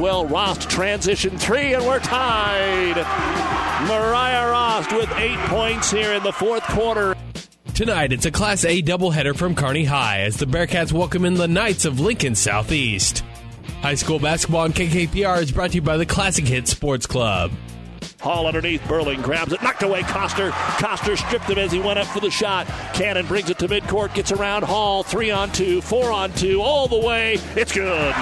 well. Rost transition three, and we're tied. Mariah Rost with eight points here in the fourth quarter. Tonight, it's a Class A doubleheader from Kearney High as the Bearcats welcome in the Knights of Lincoln Southeast. High school basketball on KKPR is brought to you by the Classic Hit Sports Club. Hall underneath. Burling grabs it, knocked away Coster. Coster stripped him as he went up for the shot. Cannon brings it to midcourt, gets around Hall. Three on two, four on two, all the way. It's good.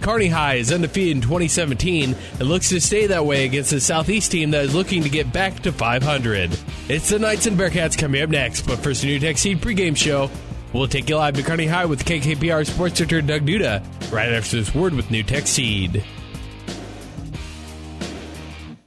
Kearney High is undefeated in 2017 and looks to stay that way against the Southeast team that is looking to get back to 500. It's the Knights and Bearcats coming up next, but first, a NuTech Seed pregame show. We'll take you live to Kearney High with KKPR Sports Director Doug Duda right after this word with NuTech Seed.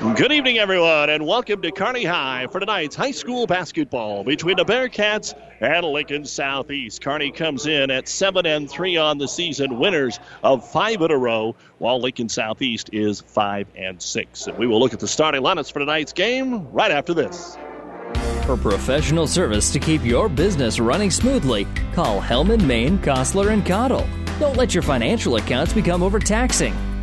Good evening, everyone, and welcome to Kearney High for tonight's high school basketball between the Bearcats and Lincoln Southeast. Kearney comes in at seven and three on the season, winners of five in a row, while Lincoln Southeast is five and six. And we will look at the starting lineups for tonight's game right after this. For professional service to keep your business running smoothly, call Hellman, Maine, Kostler, and Cottle. Don't let your financial accounts become overtaxing.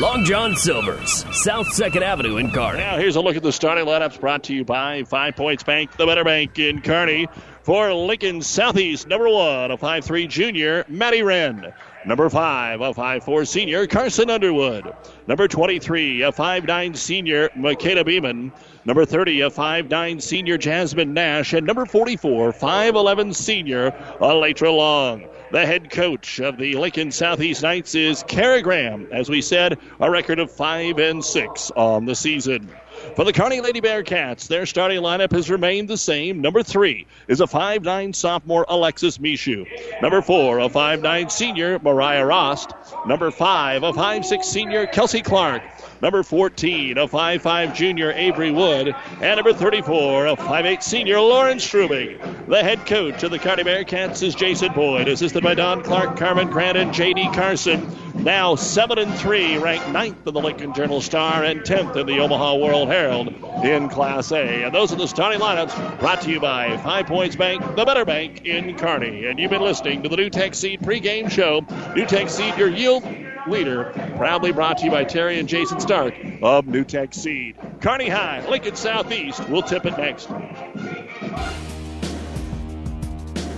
Long John Silver's, South 2nd Avenue in Kearney. Now, here's a look at the starting lineups brought to you by Five Points Bank, the Better Bank in Kearney. For Lincoln Southeast, number one, a 5'3 junior, Matty Wren. Number five, a 5'4 senior, Carson Underwood. Number 23, a 5'9 senior, Makeda Beeman. Number 30, a 5'9 senior, Jasmine Nash. And number 44, 5'11 senior, Elytra Long. The head coach of the Lincoln Southeast Knights is Kara Graham. As we said, a record of 5 and 6 on the season. For the Kearney Lady Bearcats, their starting lineup has remained the same. Number three is a 5'9 sophomore Alexis Mishu. Number four, a 5'9 senior Mariah Rost. Number five, a 5'6 senior Kelsey Clark. Number 14, a 5'5 junior Avery Wood. And number 34, a 5'8 senior Lauren Strubing. The head coach of the Kearney Bearcats is Jason Boyd, assisted by Don Clark, Carmen Grant, and J.D. Carson. Now 7 and 3, ranked 9th in the Lincoln Journal Star and 10th in the Omaha World Herald in Class A. And those are the starting lineups brought to you by Five Points Bank, the better bank in Kearney. And you've been listening to the NuTech Seed pregame show. NuTech Seed, your yield leader, proudly brought to you by Terry and Jason Stark of Tech Seed. Kearney High, Lincoln Southeast. We'll tip it next.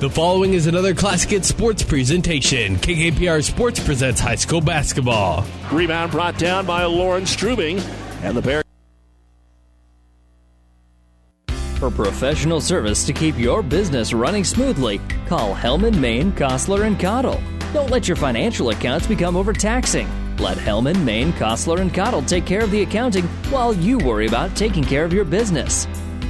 The following is another Classic Hit Sports presentation. KKPR Sports presents high school basketball. Rebound brought down by Lauren Strubing, and the Bear. For professional service to keep your business running smoothly, call Hellman, Maine, Kostler, and Cottle. Don't let your financial accounts become overtaxing. Let Hellman, Maine, Kostler, and Cottle take care of the accounting while you worry about taking care of your business.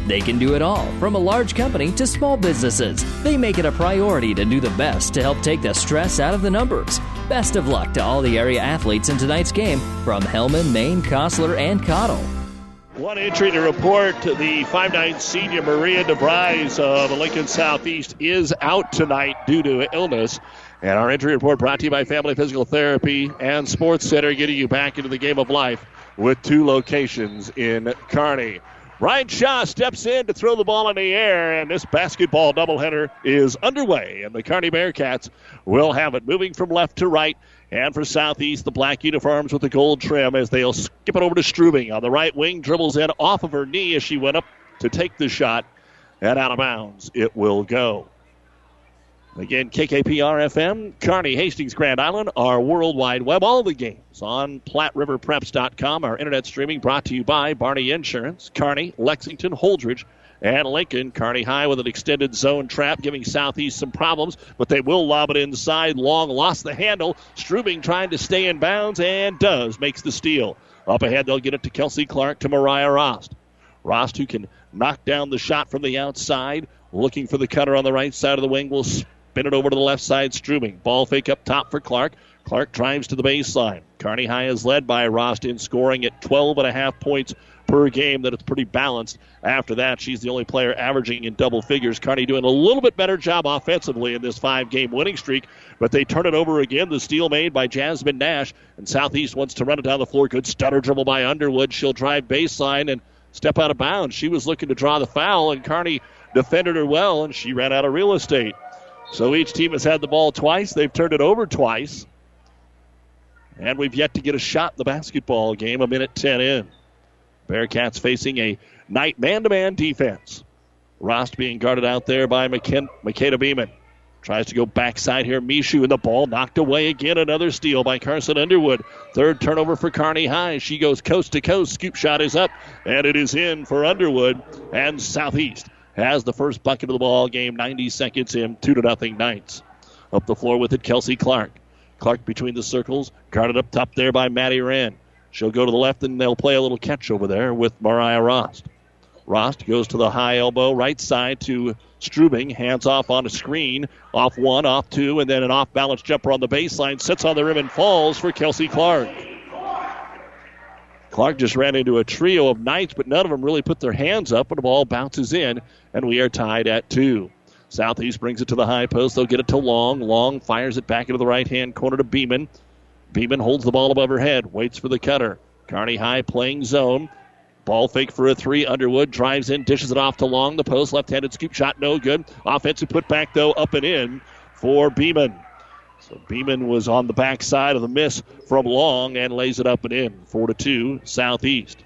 They can do it all, from a large company to small businesses. They make it a priority to do the best to help take the stress out of the numbers. Best of luck to all the area athletes in tonight's game from Hellman, Maine, Kostler, and Cottle. One entry to report the 5'9 senior Maria DeVries of Lincoln Southeast is out tonight due to illness. And our injury report brought to you by Family Physical Therapy and Sports Center, getting you back into the game of life with two locations in Kearney. Ryan Shaw steps in to throw the ball in the air, and this basketball doubleheader is underway. And the Kearney Bearcats will have it moving from left to right. And for Southeast, the black uniforms with the gold trim as they'll skip it over to Strubing on the right wing, dribbles in off of her knee as she went up to take the shot, and out of bounds it will go. Again, KKPR FM, Kearney, Hastings, Grand Island, our worldwide web, all the games on PlatteRiverPreps.com. Our internet streaming brought to you by Barney Insurance, Kearney, Lexington, Holdrege, and Lincoln. Kearney High with an extended zone trap, giving Southeast some problems, but they will lob it inside. Long lost the handle. Strubing trying to stay in bounds and does, makes the steal. Up ahead, they'll get it to Kelsey Clark to Mariah Rost. Rost, who can knock down the shot from the outside, looking for the cutter on the right side of the wing, will spin it over to the left side. Strubing. Ball fake up top for Clark. Clark drives to the baseline. Kearney High is led by Rost in scoring at 12 and a half points per game. That it's pretty balanced. After that, she's the only player averaging in double figures. Kearney doing a little bit better job offensively in this five-game winning streak, but they turn it over again. The steal made by Jasmine Nash, and Southeast wants to run it down the floor. Good stutter dribble by Underwood. She'll drive baseline and step out of bounds. She was looking to draw the foul, and Kearney defended her well, and she ran out of real estate. So each team has had the ball twice. They've turned it over twice. And we've yet to get a shot in the basketball game, a minute 10 in. Bearcats facing a night man to man defense. Rost being guarded out there by McKin- Makeda Beeman. Tries to go backside here. Mishu and the ball knocked away again. Another steal by Carson Underwood. Third turnover for Kearney High. She goes coast to coast. Scoop shot is up, and it is in for Underwood. And Southeast has the first bucket of the ball game. 90 seconds in, two to nothing Knights. Up the floor with it, Kelsey Clark. Clark between the circles, guarded up top there by Maddie Wren. She'll go to the left and they'll play a little catch over there with Mariah Rost. Rost goes to the high elbow, right side to Strubing. Hands off on a screen. Off one, off two, and then an off balance jumper on the baseline. Sits on the rim and falls for Kelsey Clark. Clark just ran into a trio of Knights, but none of them really put their hands up, and the ball bounces in, and we are tied at two. Southeast brings it to the high post. They'll get it to Long. Long fires it back into the right hand corner to Beeman. Beeman holds the ball above her head, waits for the cutter. Kearney High playing zone. Ball fake for a three. Underwood drives in, dishes it off to Long. The post, left handed scoop shot, no good. Offensive put back, though, up and in for Beeman. So Beeman was on the backside of the miss from Long and lays it up and in. 4 to 2, Southeast.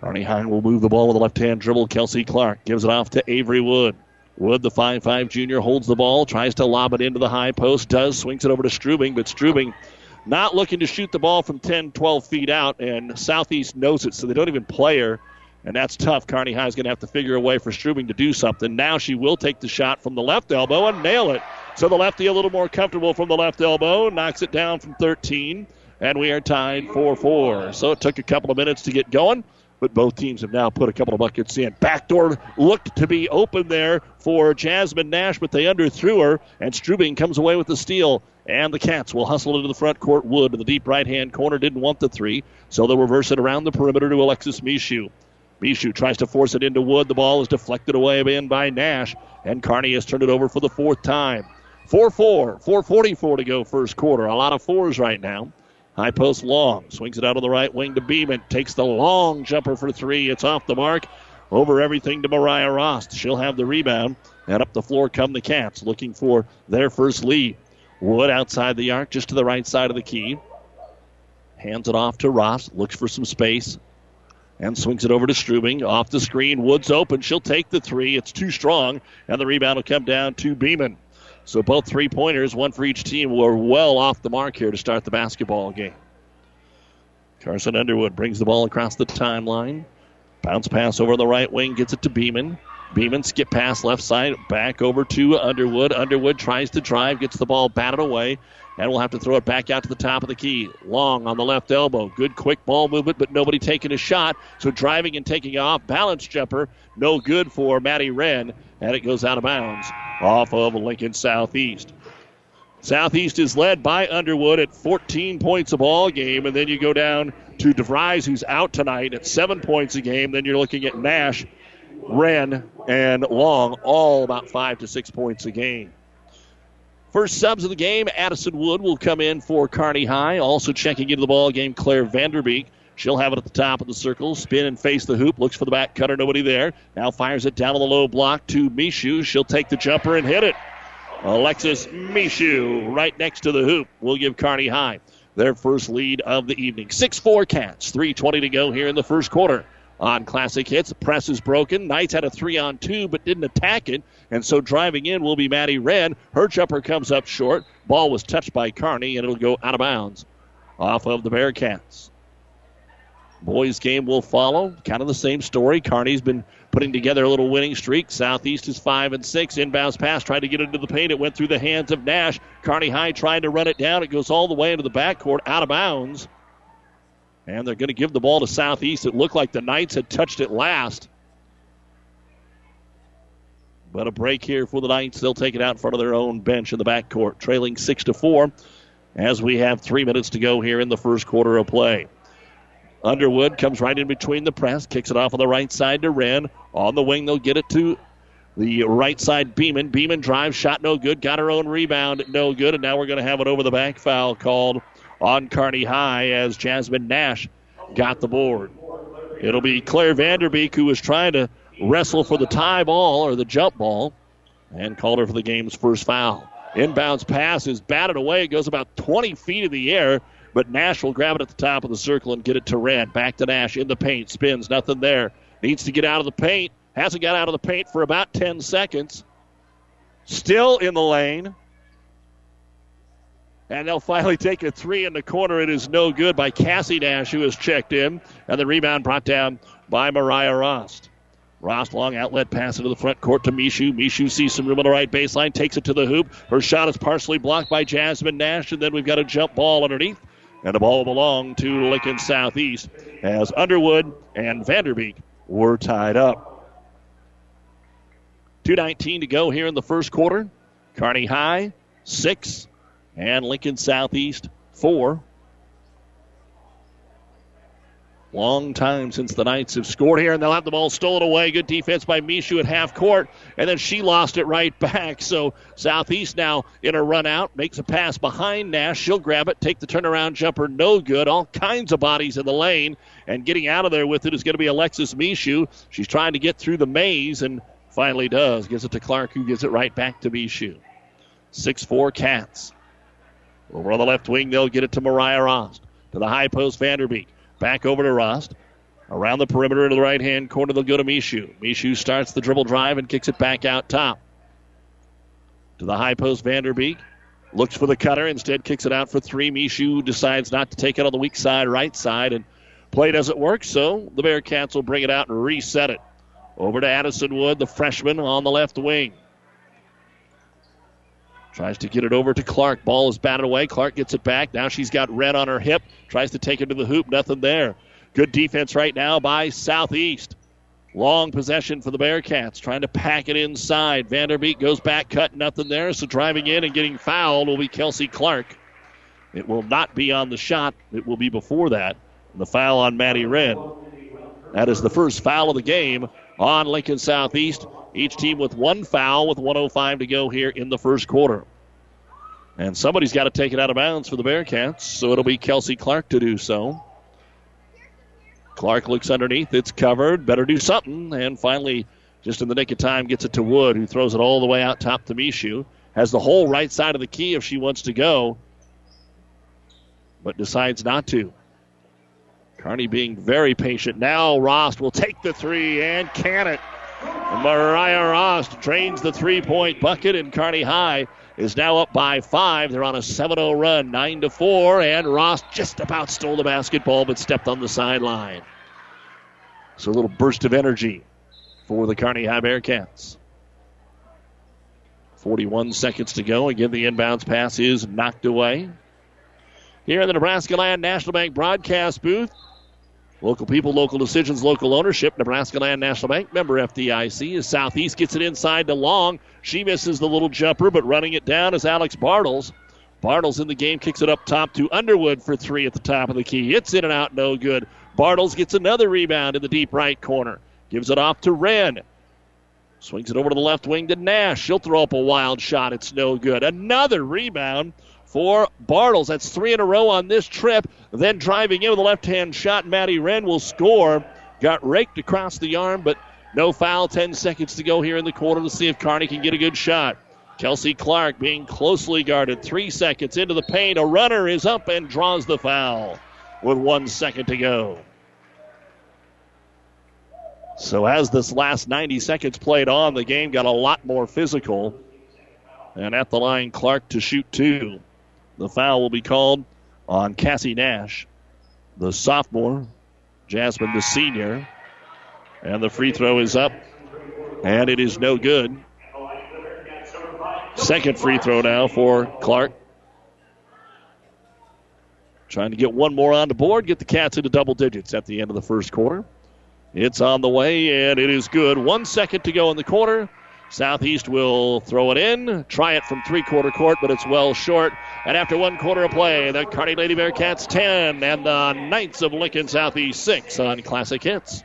Kearney High will move the ball with a left hand dribble. Kelsey Clark gives it off to Avery Wood. Wood, the 5'5 junior, holds the ball, tries to lob it into the high post, does, swings it over to Strubing, but Strubing not looking to shoot the ball from 10, 12 feet out, and Southeast knows it, so they don't even play her, and that's tough. High is going to have to figure a way for Strubing to do something. Now she will take the shot from the left elbow and nail it. So the lefty a little more comfortable from the left elbow, knocks it down from 13, and we are tied 4 4. So it took a couple of minutes to get going but both teams have now put a couple of buckets in. Backdoor looked to be open there for Jasmine Nash, but they underthrew her, and Strubing comes away with the steal. And the Cats will hustle into the front court. Wood in the deep right hand corner didn't want the three, so they'll reverse it around the perimeter to Alexis Mishu. Mishu tries to force it into Wood. The ball is deflected away in by Nash, and Kearney has turned it over for the fourth time. 4 4, 444 to go first quarter. A lot of fours right now. High post long. Swings it out on the right wing to Beeman. Takes the long jumper for three. It's off the mark. Over everything to Mariah Rost. She'll have the rebound. And up the floor come the Cats, looking for their first lead. Wood outside the arc, just to the right side of the key. Hands it off to Rost. Looks for some space. And swings it over to Strubing. Off the screen. Wood's open. She'll take the three. It's too strong. And the rebound will come down to Beeman. So both three pointers, one for each team, were well off the mark here to start the basketball game. Carson Underwood brings the ball across the timeline. Bounce pass over the right wing, gets it to Beeman. Beeman skip pass left side, back over to Underwood. Underwood tries to drive, gets the ball batted away, and will have to throw it back out to the top of the key. Long on the left elbow. Good quick ball movement, but nobody taking a shot. So driving and taking off. Balance jumper, no good for Maddie Wren, and it goes out of bounds off of Lincoln Southeast. Southeast is led by Underwood at 14 points a ball game, and then you go down to DeVries, who's out tonight at seven points a game. Then you're looking at Nash, Wren, and Long, all about five to six points a game. First subs of the game, Addison Wood will come in for Kearney High. Also checking into the ball game, Claire Vanderbeek. She'll have it at the top of the circle. Spin and face the hoop. Looks for the back cutter. Nobody there. Now fires it down on the low block to Mishu. She'll take the jumper and hit it. Alexis Mishu right next to the hoop We'll give Kearney High their first lead of the evening. 6 4 Cats. 3.20 to go here in the first quarter. On classic hits, press is broken. Knights had a three on two, but didn't attack it. And so driving in will be Maddie Wren. Her jumper comes up short. Ball was touched by Kearney, and it'll go out of bounds off of the Bearcats. Boys game will follow. Kind of the same story. Kearney's been putting together a little winning streak. Southeast is five and six. Inbounds pass tried to get into the paint. It went through the hands of Nash. Kearney High trying to run it down. It goes all the way into the backcourt, out of bounds. And they're going to give the ball to Southeast. It looked like the Knights had touched it last. But a break here for the Knights. They'll take it out in front of their own bench in the backcourt, trailing six to four as we have three minutes to go here in the first quarter of play. Underwood comes right in between the press, kicks it off on the right side to Wren. On the wing, they'll get it to the right side, Beeman. Beeman drives, shot no good, got her own rebound, no good, and now we're going to have it over the back foul called on Kearney High as Jasmine Nash got the board. It'll be Claire Vanderbeek who was trying to wrestle for the tie ball or the jump ball and called her for the game's first foul. Inbounds pass is batted away. It goes about 20 feet in the air. But Nash will grab it at the top of the circle and get it to Wren. Back to Nash in the paint. Spins. Nothing there. Needs to get out of the paint. Hasn't got out of the paint for about 10 seconds. Still in the lane. And they'll finally take a three in the corner. It is no good by Cassie Nash, who has checked in. And the rebound brought down by Mariah Rost. Rost long outlet pass into the front court to Mishu. Mishu sees some room on the right baseline, takes it to the hoop. Her shot is partially blocked by Jasmine Nash, and then we've got a jump ball underneath. And the ball belonged to Lincoln Southeast as Underwood and Vanderbeek were tied up. 2.19 to go here in the first quarter. Kearney High, 6, and Lincoln Southeast, 4. Long time since the Knights have scored here, and they'll have the ball stolen away. Good defense by Mishu at half court, and then she lost it right back. So Southeast now in a run out, makes a pass behind Nash. She'll grab it, take the turnaround jumper, no good. All kinds of bodies in the lane, and getting out of there with it is going to be Alexis Mishu. She's trying to get through the maze and finally does. Gives it to Clark, who gives it right back to Mishu. 6 4 Cats. Over on the left wing, they'll get it to Mariah Rost. To the high post, Vanderbeek. Back over to Rost. Around the perimeter to the right hand corner, they'll go to Mishu. Mishu starts the dribble drive and kicks it back out top. To the high post, Vanderbeek. Looks for the cutter, instead kicks it out for three. Mishu decides not to take it on the weak side, right side, and play doesn't work, so the Bearcats will bring it out and reset it. Over to Addison Wood, the freshman on the left wing. Tries to get it over to Clark. Ball is batted away. Clark gets it back. Now she's got red on her hip. Tries to take it to the hoop. Nothing there. Good defense right now by Southeast. Long possession for the Bearcats. Trying to pack it inside. Vanderbeek goes back, cut, nothing there. So driving in and getting fouled will be Kelsey Clark. It will not be on the shot. It will be before that. The foul on Maddie Wren. That is the first foul of the game on Lincoln Southeast. Each team with one foul with 105 to go here in the first quarter. And somebody's got to take it out of bounds for the Bearcats, so it'll be Kelsey Clark to do so. Clark looks underneath. It's covered. Better do something. And finally, just in the nick of time, gets it to Wood, who throws it all the way out top to Mishu. Has the whole right side of the key if she wants to go, but decides not to. Kearney being very patient. Now Rost will take the three and can it. Mariah Rost drains the three point bucket, and Kearney High is now up by five. They're on a 7 0 run, 9 to 4, and Rost just about stole the basketball but stepped on the sideline. So a little burst of energy for the Kearney High Bearcats. 41 seconds to go. Again, the inbounds pass is knocked away. Here in the Nebraska Land National Bank broadcast booth, Local people, local decisions, local ownership. Nebraska Land National Bank, member FDIC. As Southeast gets it inside to Long. She misses the little jumper, but running it down is Alex Bartles. Bartles in the game kicks it up top to Underwood for three at the top of the key. It's in and out, no good. Bartles gets another rebound in the deep right corner. Gives it off to Wren. Swings it over to the left wing to Nash. She'll throw up a wild shot. It's no good. Another rebound for Bartles. That's three in a row on this trip. Then driving in with a left hand shot, Maddie Wren will score. Got raked across the arm, but no foul. 10 seconds to go here in the quarter to see if Kearney can get a good shot. Kelsey Clark being closely guarded. Three seconds into the paint. A runner is up and draws the foul with one second to go. So, as this last 90 seconds played on, the game got a lot more physical. And at the line, Clark to shoot two. The foul will be called on Cassie Nash, the sophomore, Jasmine, the senior. And the free throw is up, and it is no good. Second free throw now for Clark. Trying to get one more on the board, get the Cats into double digits at the end of the first quarter. It's on the way, and it is good. One second to go in the quarter. Southeast will throw it in, try it from three quarter court, but it's well short. And after one quarter of play, the Kearney Lady Bearcats 10 and the Knights of Lincoln Southeast 6 on Classic Hits.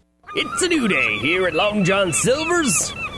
It's a new day here at Long John Silver's.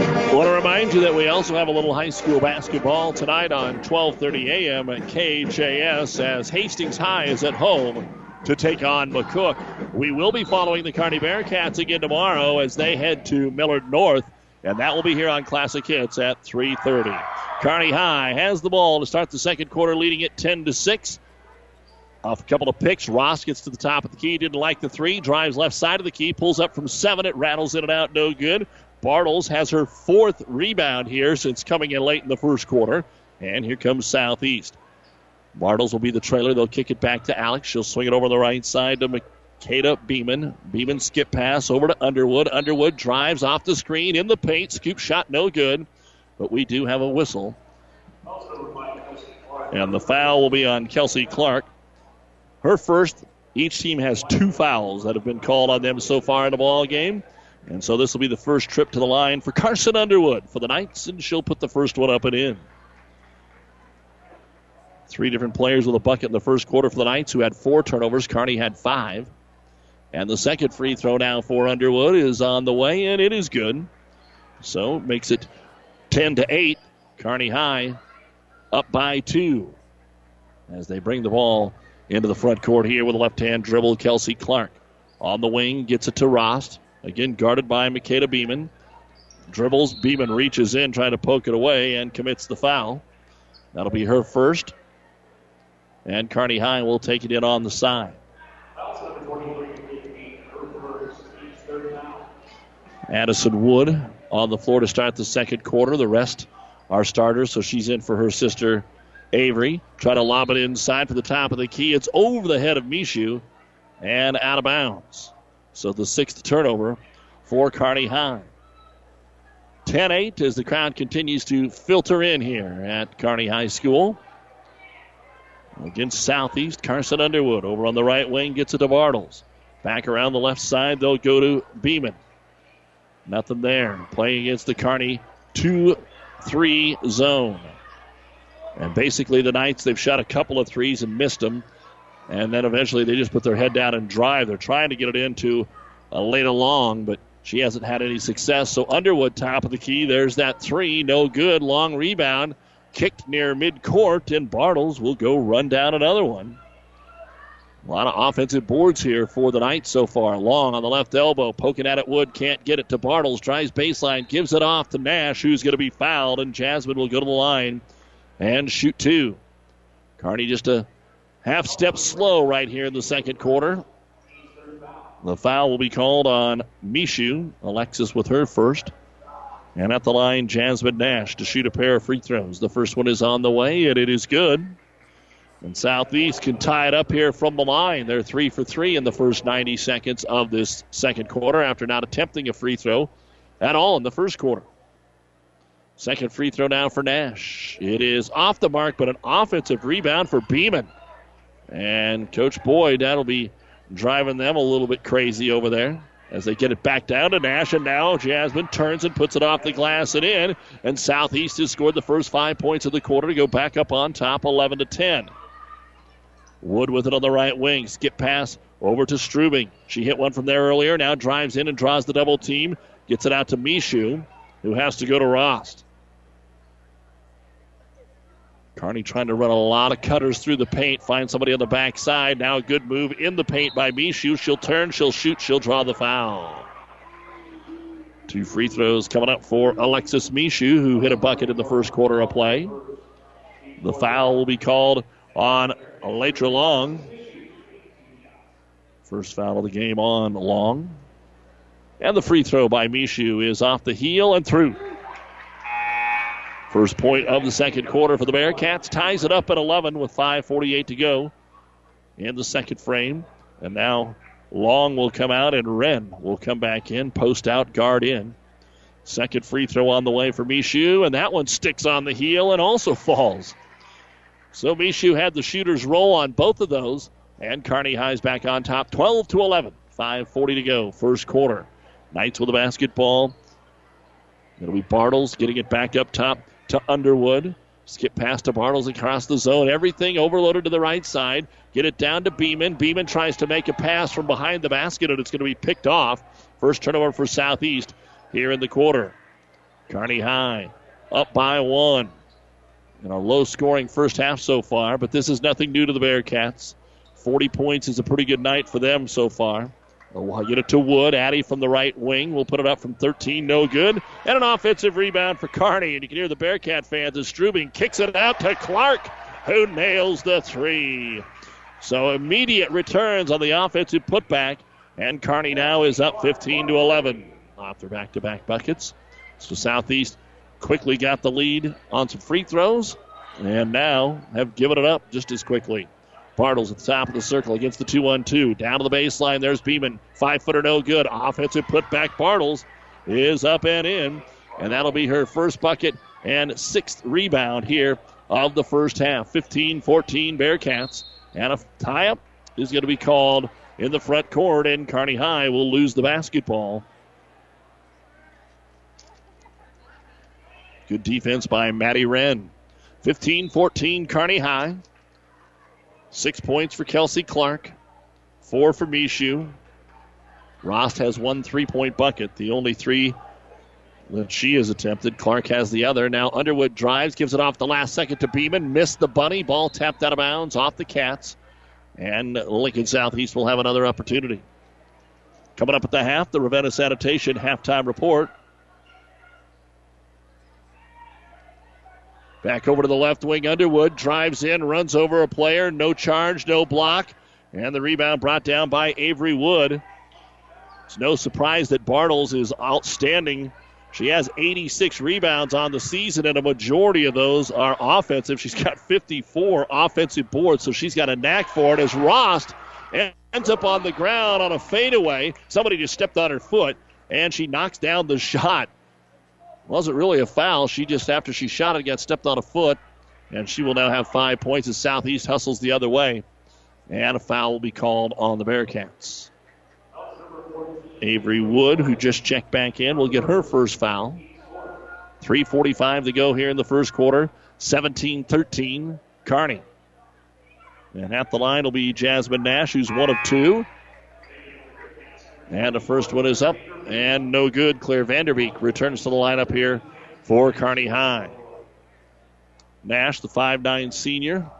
I want to remind you that we also have a little high school basketball tonight on 12:30 a.m. at KHAS as Hastings High is at home to take on McCook. We will be following the Kearney Bearcats again tomorrow as they head to Millard North, and that will be here on Classic Hits at 3:30. Kearney High has the ball to start the second quarter, leading it 10 to six. Off a couple of picks, Rost gets to the top of the key, didn't like the three, drives left side of the key, pulls up from seven, it rattles in and out, no good. Bartles has her fourth rebound here since coming in late in the first quarter. And here comes Southeast. Bartles will be the trailer. They'll kick it back to Alex. She'll swing it over the right side to Makeda Beeman. Beeman skip pass over to Underwood. Underwood drives off the screen in the paint. Scoop shot no good. But we do have a whistle. And the foul will be on Kelsey Clark. Her first. Each team has two fouls that have been called on them so far in the ball game. And so this will be the first trip to the line for Carson Underwood for the Knights, and she'll put the first one up and in. Three different players with a bucket in the first quarter for the Knights who had four turnovers. Kearney had five. And the second free throw now for Underwood is on the way, and it is good. So makes it 10 to 8. Kearney High up by two as they bring the ball into the front court here with a left hand dribble. Kelsey Clark on the wing gets it to Rost. Again, guarded by Makeda Beeman. Dribbles. Beeman reaches in, trying to poke it away, and commits the foul. That'll be her first. And Kearney High will take it in on the side. Addison Wood on the floor to start the second quarter. The rest are starters, so she's in for her sister Avery. Try to lob it inside for the top of the key. It's over the head of Mishu and out of bounds. So the sixth turnover for Kearney High. 10 8 as the crowd continues to filter in here at Kearney High School. Against Southeast, Carson Underwood over on the right wing gets it to Bartles. Back around the left side, they'll go to Beeman. Nothing there. Playing against the Kearney 2 3 zone. And basically, the Knights, they've shot a couple of threes and missed them. And then eventually they just put their head down and drive. They're trying to get it into uh, Layla Long, but she hasn't had any success. So Underwood, top of the key. There's that three. No good. Long rebound. Kicked near midcourt, and Bartles will go run down another one. A lot of offensive boards here for the night so far. Long on the left elbow, poking at it. Wood can't get it to Bartles. Tries baseline, gives it off to Nash, who's going to be fouled, and Jasmine will go to the line and shoot two. Kearney just a half step slow right here in the second quarter. The foul will be called on Mishu. Alexis with her first. And at the line, Jasmine Nash to shoot a pair of free throws. The first one is on the way, and it is good. And Southeast can tie it up here from the line. They're three for three in the first 90 seconds of this second quarter after not attempting a free throw at all in the first quarter. Second free throw now for Nash. It is off the mark, but an offensive rebound for Beeman. And Coach Boyd, that'll be driving them a little bit crazy over there as they get it back down to Nash. And now Jasmine turns and puts it off the glass and in. And Southeast has scored the first five points of the quarter to go back up on top 11 to 10. Wood with it on the right wing. Skip pass over to Strubing. She hit one from there earlier. Now drives in and draws the double team. Gets it out to Mishu, who has to go to Rost. Kearney trying to run a lot of cutters through the paint, find somebody on the backside. Now a good move in the paint by Mishu. She'll turn, she'll shoot, she'll draw the foul. Two free throws coming up for Alexis Mishu, who hit a bucket in the first quarter of play. The foul will be called on Elytra Long. First foul of the game on Long. And the free throw by Mishu is off the heel and through. First point of the second quarter for the Bearcats. Ties it up at 11 with 5.48 to go in the second frame. And now Long will come out and Wren will come back in, post out, guard in. Second free throw on the way for Mishu, and that one sticks on the heel and also falls. So Mishu had the shooter's roll on both of those, and Kearney High's back on top, 12 to 11. 5:40 to go, first quarter. Knights with the basketball. It'll be Bartles getting it back up top to Underwood. Skip past to Bartles across the zone. Everything overloaded to the right side. Get it down to Beeman. Beeman tries to make a pass from behind the basket, and it's going to be picked off. First turnover for Southeast here in the quarter. Kearney High up by one. In a low scoring first half so far, but this is nothing new to the Bearcats. 40 points is a pretty good night for them so far. We'll get it to Wood. Addy from the right wing We'll put it up from 13. No good. And an offensive rebound for Kearney. And you can hear the Bearcat fans as Strubing kicks it out to Clark, who nails the three. So immediate returns on the offensive putback. And Kearney now is up 15 to 11 after back to back buckets. So Southeast quickly got the lead on some free throws. And now have given it up just as quickly. Bartles at the top of the circle against the 2 1 2. Down to the baseline. There's Beeman. Five footer, no good. Offensive putback. Bartles is up and in. And that'll be her first bucket and sixth rebound here of the first half. 15 14 Bearcats. And a tie up is going to be called in the front court, and Kearney High will lose the basketball. Good defense by Maddie Wren. 15 14 Kearney High. Six points for Kelsey Clark, four for Mishu. Rost has one three point bucket, the only three that she has attempted. Clark has the other. Now Underwood drives, gives it off the last second to Beeman. Missed the bunny. Ball tapped out of bounds off the Cats. And Lincoln Southeast will have another opportunity. Coming up at the half, the Ravenna Sanitation halftime report. Back over to the left wing. Underwood drives in, runs over a player. No charge, no block. And the rebound brought down by Avery Wood. It's no surprise that Bartles is outstanding. She has 86 rebounds on the season, and a majority of those are offensive. She's got 54 offensive boards, so she's got a knack for it. As Rost ends up on the ground on a fadeaway, somebody just stepped on her foot, and she knocks down the shot. Wasn't really a foul. She just, after she shot it, got stepped on a foot. And she will now have five points as Southeast hustles the other way. And a foul will be called on the Bearcats. Avery Wood, who just checked back in, will get her first foul. 3.45 to go here in the first quarter. 17 13, Kearney. And at the line will be Jasmine Nash, who's one of two. And the first one is up and no good. Claire Vanderbeek returns to the lineup here for Kearney High. Nash, the five-nine senior.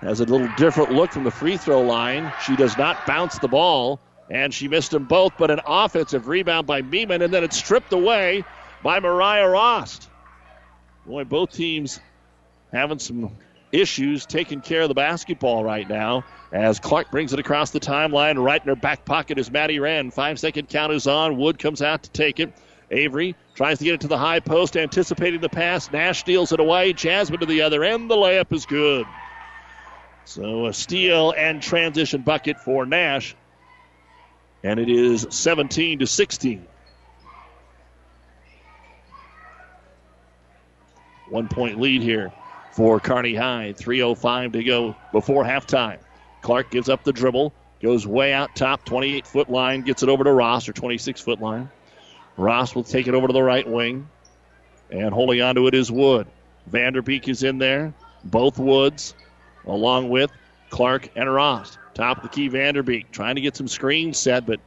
has a little different look from the free throw line. She does not bounce the ball, and she missed them both, but an offensive rebound by Beeman, and then it's stripped away by Mariah Rost. Boy, both teams having some issues taking care of the basketball right now as Clark brings it across the timeline. Right in her back pocket is Maddie Wren. Five second count is on. Wood comes out to take it. Avery tries to get it to the high post, anticipating the pass. Nash steals it away. Jasmine to the other end. The layup is good. So a steal and transition bucket for Nash. And it is 17 to 16. One point lead here for Kearney High. 3.05 to go before halftime. Clark gives up the dribble, goes way out top, 28 foot line, gets it over to Rost, or 26 foot line. Rost will take it over to the right wing, and holding onto it is Wood. Vanderbeek is in there, both Woods, along with Clark and Rost. Top of the key, Vanderbeek trying to get some screens set, but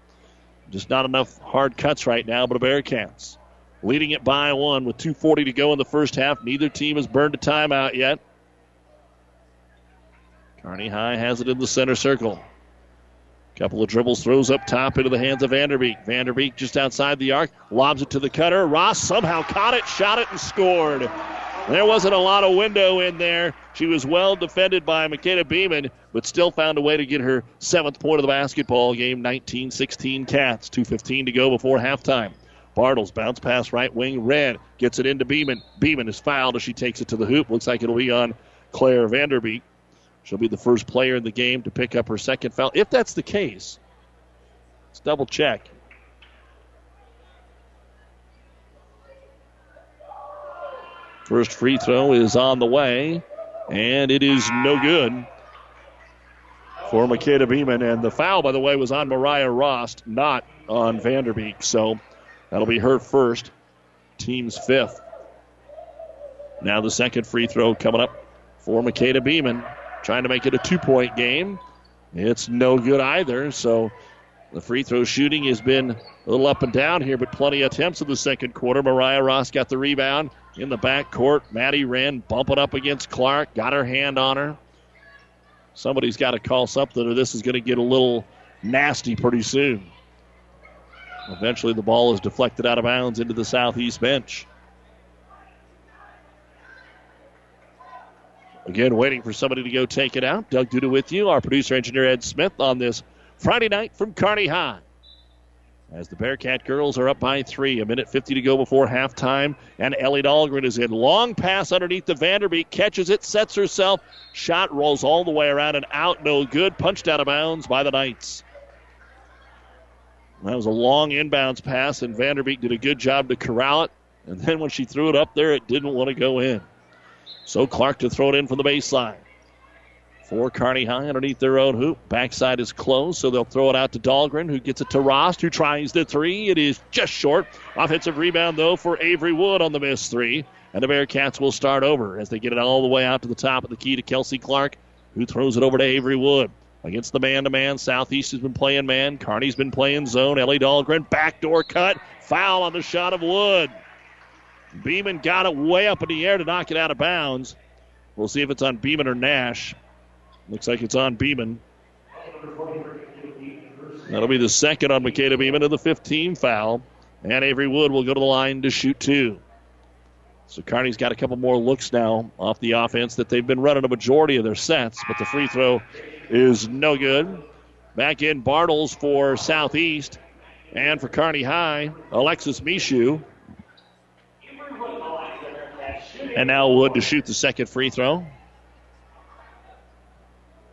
just not enough hard cuts right now. But a Bearcats leading it by one with 2:40 to go in the first half. Neither team has burned a timeout yet. Kearney High has it in the center circle. Couple of dribbles, throws up top into the hands of Vanderbeek. Vanderbeek just outside the arc, lobs it to the cutter. Rost somehow caught it, shot it, and scored. There wasn't a lot of window in there. She was well defended by Makeda Beeman, but still found a way to get her seventh point of the basketball game. 19 16 Cats. 2.15 to go before halftime. Bartles bounce pass right wing. Red gets it into Beeman. Beeman is fouled as she takes it to the hoop. Looks like it'll be on Claire Vanderbeek. She'll be the first player in the game to pick up her second foul. If that's the case, let's double check. First free throw is on the way, and it is no good for Makeda Beeman. And the foul, by the way, was on Mariah Rost, not on Vanderbeek. So that'll be her first, team's fifth. Now the second free throw coming up for Makeda Beeman, trying to make it a two point game. It's no good either. So the free throw shooting has been a little up and down here, but plenty of attempts in the second quarter. Mariah Rost got the rebound in the back court. Maddie Wren bumping up against Clark, got her hand on her. Somebody's got to call something, or this is going to get a little nasty pretty soon. Eventually, the ball is deflected out of bounds into the southeast bench. Again, waiting for somebody to go take it out. Doug Duda with you, our producer engineer Ed Smith on this Friday night from Kearney High. As the Bearcat girls are up by three, a minute 50 to go before halftime, and Ellie Dahlgren is in. Long pass underneath the Vanderbeek, catches it, sets herself, shot rolls all the way around and out, no good, punched out of bounds by the Knights. That was a long inbounds pass, and Vanderbeek did a good job to corral it. And then when she threw it up there, it didn't want to go in. So Clark to throw it in from the baseline. For Kearney High underneath their own hoop. Backside is closed, so they'll throw it out to Dahlgren, who gets it to Rost, who tries the three. It is just short. Offensive rebound, though, for Avery Wood on the missed three. And the Bearcats will start over as they get it all the way out to the top of the key to Kelsey Clark, who throws it over to Avery Wood. Against the man to man, Southeast has been playing man. Kearney's been playing zone. Ellie Dahlgren, backdoor cut. Foul on the shot of Wood. Beeman got it way up in the air to knock it out of bounds. We'll see if it's on Beeman or Nash. Looks like it's on Beeman. That'll be the second on Makeda Beeman and the 15 foul. And Avery Wood will go to the line to shoot two. So Kearney's got a couple more looks now off the offense that they've been running a majority of their sets, but the free throw is no good. Back in Bartles for Southeast. And for Kearney High, Alexis Mishu. And now Wood to shoot the second free throw.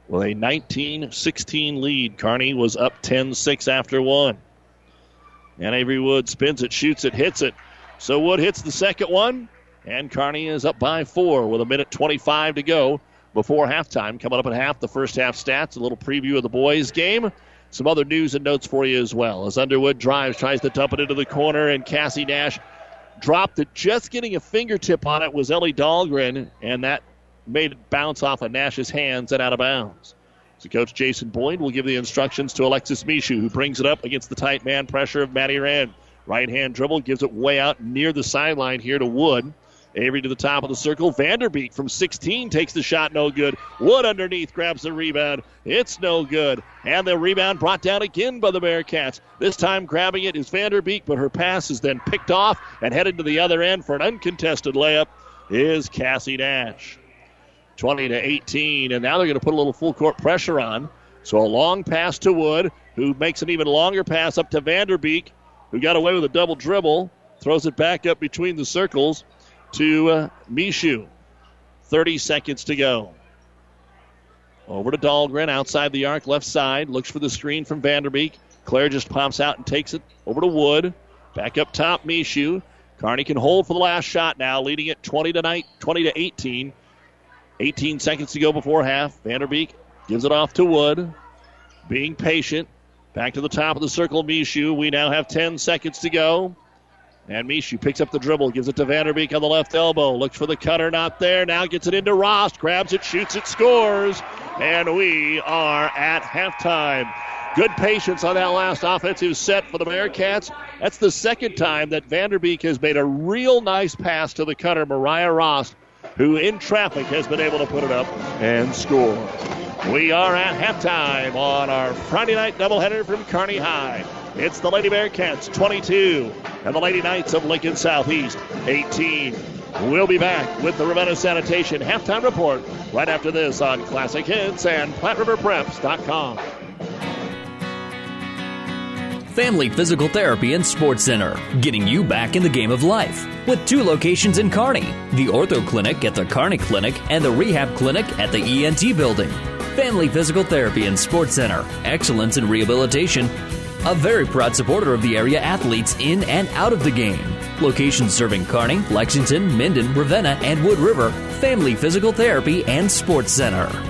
With a 19 16 lead, Kearney was up 10 6 after one. And Avery Wood spins it, shoots it, hits it. So Wood hits the second one, and Kearney is up by four with a minute 25 to go before halftime. Coming up at half, the first half stats, a little preview of the boys' game. Some other news and notes for you as well. As Underwood drives, tries to dump it into the corner, and Cassie Nash dropped it. Just getting a fingertip on it was Ellie Dahlgren, and that made it bounce off of Nash's hands and out of bounds. So Coach Jason Boyd will give the instructions to Alexis Mishu, who brings it up against the tight man pressure of Matty Rand. Right hand dribble gives it way out near the sideline here to Wood. Avery to the top of the circle. Vanderbeek from 16 takes the shot, no good. Wood underneath grabs the rebound. It's no good. And the rebound brought down again by the Bearcats. This time grabbing it is Vanderbeek, but her pass is then picked off and headed to the other end for an uncontested layup is Cassie Nash. 20 to 18, and now they're going to put a little full court pressure on. So a long pass to Wood, who makes an even longer pass up to Vanderbeek, who got away with a double dribble, throws it back up between the circles to uh, Mishu. 30 seconds to go. Over to Dahlgren outside the arc, left side. Looks for the screen from Vanderbeek. Claire just pops out and takes it over to Wood. Back up top, Mishu. Kearney can hold for the last shot now, leading it 20 to night, 20 to 18. 18 seconds to go before half. Vanderbeek gives it off to Wood. Being patient. Back to the top of the circle, Mishu. We now have 10 seconds to go. And Mishu picks up the dribble, gives it to Vanderbeek on the left elbow. Looks for the cutter, not there. Now gets it into Rost, grabs it, shoots it, scores. And we are at halftime. Good patience on that last offensive set for the Bearcats. That's the second time that Vanderbeek has made a real nice pass to the cutter, Mariah Rost, who in traffic has been able to put it up and score. We are at halftime on our Friday night doubleheader from Kearney High. It's the Lady Bearcats 22 and the Lady Knights of Lincoln Southeast 18. We'll be back with the Ravenna Sanitation halftime report right after this on Classic Hits and PlatteRiverPreps.com. Family Physical Therapy and Sports Center, getting you back in the game of life. With two locations in Kearney the Ortho Clinic at the Kearney Clinic and the Rehab Clinic at the ENT Building. Family Physical Therapy and Sports Center, excellence in rehabilitation. A very proud supporter of the area athletes in and out of the game. Locations serving Kearney, Lexington, Minden, Ravenna, and Wood River. Family Physical Therapy and Sports Center.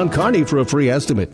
Kearney for a free estimate.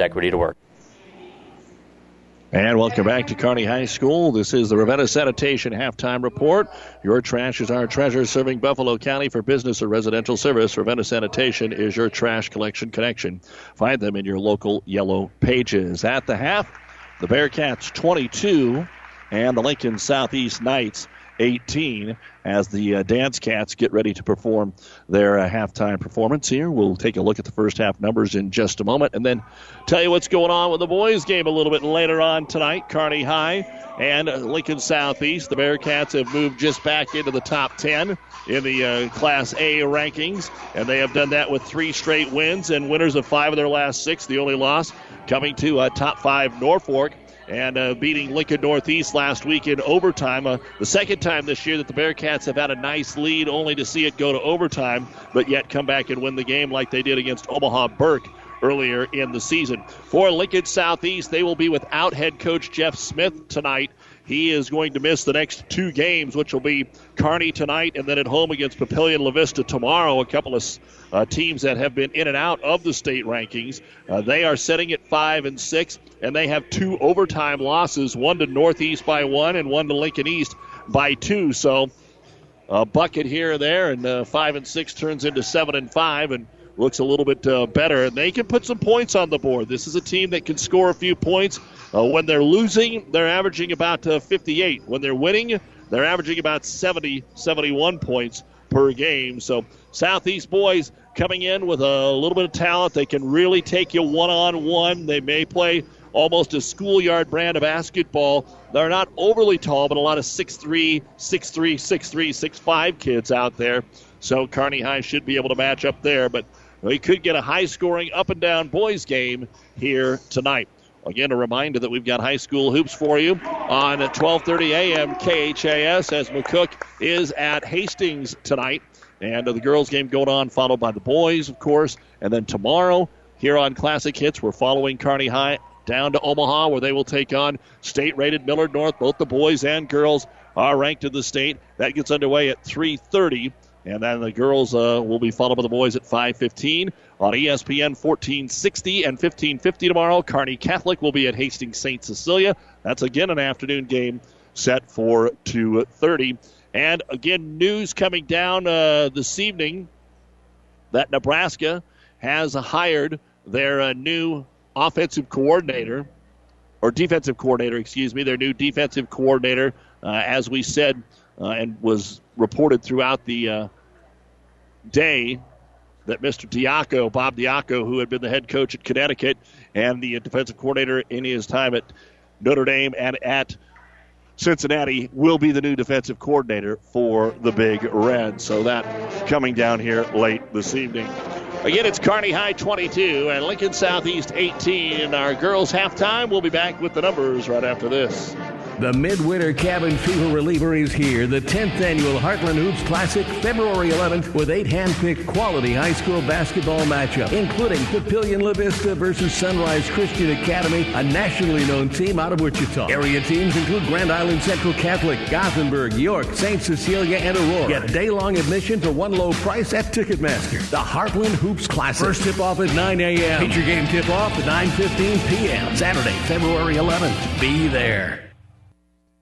equity to work. And welcome back to Kearney High School. This is the Ravenna Sanitation halftime report. Your trash is our treasure, serving Buffalo County for business or residential service. Ravenna Sanitation is your trash collection connection. Find them in your local yellow pages. At the half, the Bearcats 22 and the Lincoln Southeast Knights 18 as the uh, Dance Cats get ready to perform their uh, halftime performance here. We'll take a look at the first half numbers in just a moment and then tell you what's going on with the boys' game a little bit later on tonight. Kearney High and Lincoln Southeast. The Bearcats have moved just back into the top 10 in the uh, Class A rankings, and they have done that with three straight wins and winners of five of their last six. The only loss coming to uh, top five Norfolk and uh, beating Lincoln Northeast last week in overtime. Uh, the second time this year that the Bearcats have had a nice lead, only to see it go to overtime, but yet come back and win the game like they did against Omaha Burke earlier in the season. For Lincoln Southeast, they will be without head coach Jeff Smith tonight. He is going to miss the next two games, which will be Kearney tonight and then at home against Papillion La Vista tomorrow. A couple of uh, teams that have been in and out of the state rankings. Uh, they are sitting at five and six, and they have two overtime losses: one to Northeast by one, and one to Lincoln East by two. So a bucket here and there, and uh, five and six turns into seven and five, and looks a little bit uh, better. And they can put some points on the board. This is a team that can score a few points. Uh, when they're losing, they're averaging about uh, 58. When they're winning, they're averaging about 70, 71 points per game. So Southeast boys coming in with a little bit of talent. They can really take you one on one. They may play almost a schoolyard brand of basketball. They're not overly tall, but a lot of 6'3, 6'3, 6'3, 6'5 kids out there. So Kearney High should be able to match up there, but we could get a high scoring up and down boys game here tonight. Again, a reminder that we've got high school hoops for you on 12:30 a.m. KHAS as McCook is at Hastings tonight, and uh, the girls' game going on, followed by the boys, of course, and then tomorrow here on Classic Hits, we're following Kearney High down to Omaha, where they will take on state-rated Millard North. Both the boys and girls are ranked in the state. That gets underway at 3:30. And then the girls uh, will be followed by the boys at 5:15 on ESPN 1460 and 1550 tomorrow. Kearney Catholic will be at Hastings St. Cecilia. That's again an afternoon game set for 2:30. And again, news coming down uh, this evening that Nebraska has hired their uh, new offensive coordinator or defensive coordinator, excuse me, their new defensive coordinator, uh, as we said uh, and was reported throughout the uh, day that Mr. Diaco, Bob Diaco, who had been the head coach at Connecticut and the defensive coordinator in his time at Notre Dame and at Cincinnati, will be the new defensive coordinator for the Big Red. So that coming down here late this evening. Again, it's Kearney High 22 and Lincoln Southeast 18. Our girls' halftime. We'll be back with the numbers right after this. The Midwinter Cabin Fever Reliever is here. The 10th annual Heartland Hoops Classic, February 11th, with eight hand-picked quality high school basketball matchups, including Papillion La Vista versus Sunrise Christian Academy, a nationally known team out of Wichita. Area teams include Grand Island Central Catholic, Gothenburg, York, St. Cecilia, and Aurora. Get day-long admission for one low price at Ticketmaster. The Heartland Hoops Classic. First tip-off at 9 a.m. Feature game tip-off at 9.15 p.m. Saturday, February 11th. Be there.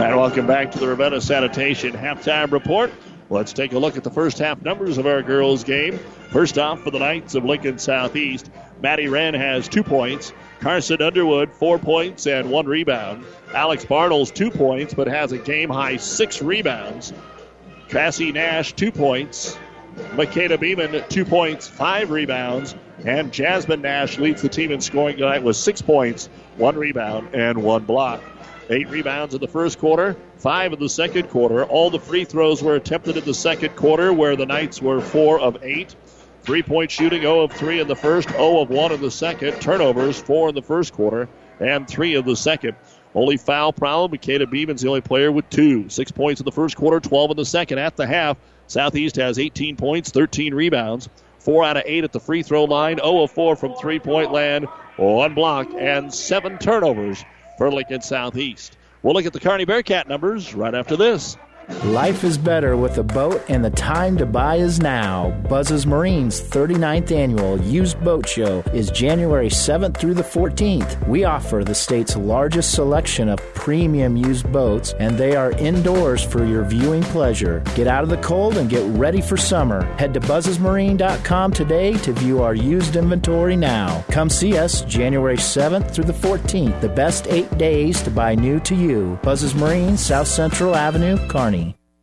And welcome back to the Ravenna Sanitation halftime report. Let's take a look at the first half numbers of our girls' game. First off, for the Knights of Lincoln Southeast, Maddie Wren has two points. Carson Underwood, four points and one rebound. Alex Bartles, two points, but has a game high six rebounds. Cassie Nash, two points. Makeda Beeman, two points, five rebounds. And Jasmine Nash leads the team in scoring tonight with six points, one rebound, and one block. Eight rebounds in the first quarter, five in the second quarter. All the free throws were attempted in the second quarter, where the Knights were four of eight. Three point shooting, 0 of 3 in the first, 0 of 1 in the second. Turnovers, 4 in the first quarter, and 3 in the second. Only foul problem, Makeda Beeman's the only player with two. Six points in the first quarter, 12 in the second. At the half, Southeast has 18 points, 13 rebounds, 4 out of 8 at the free throw line, 0 of 4 from three point land, one block, and seven turnovers for Lincoln Southeast. We'll look at the Kearney Bearcat numbers right after this. Life is better with a boat, and the time to buy is now. Buzz's Marine's 39th annual used boat show is January 7th through the 14th. We offer the state's largest selection of premium used boats, and they are indoors for your viewing pleasure. Get out of the cold and get ready for summer. Head to buzzesmarine.com today to view our used inventory now. Come see us January 7th through the 14th, the best eight days to buy new to you. Buzz's Marine, South Central Avenue, Kearney.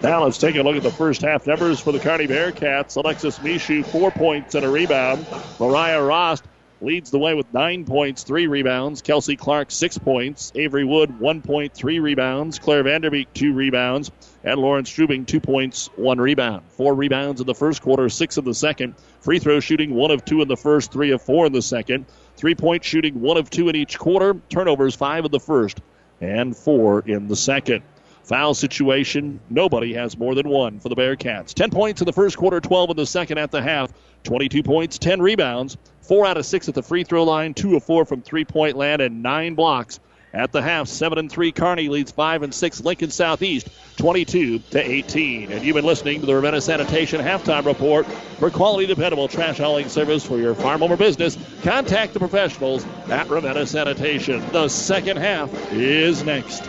Now let's take a look at the first half numbers for the Kearney Bearcats. Alexis Mishu, four points and a rebound. Mariah Rost leads the way with nine points, three rebounds. Kelsey Clark, six points. Avery Wood, one point, three rebounds. Claire Vanderbeek, two rebounds. And Lauren Strubing, two points, one rebound. Four rebounds in the first quarter, six in the second. Free throw shooting, one of two in the first, three of four in the second. Three point shooting, one of two in each quarter. Turnovers, five in the first and four in the second. Foul situation, nobody has more than one for the Bearcats. 10 points in the first quarter, 12 in the second at the half. 22 points, 10 rebounds, 4 out of 6 at the free throw line, 2 of 4 from three point land, and 9 blocks at the half. 7 and 3, Kearney leads 5 and 6, Lincoln Southeast, 22 to 18. And you've been listening to the Ravenna Sanitation halftime report. For quality, dependable trash hauling service for your farm or business, contact the professionals at Ravenna Sanitation. The second half is next.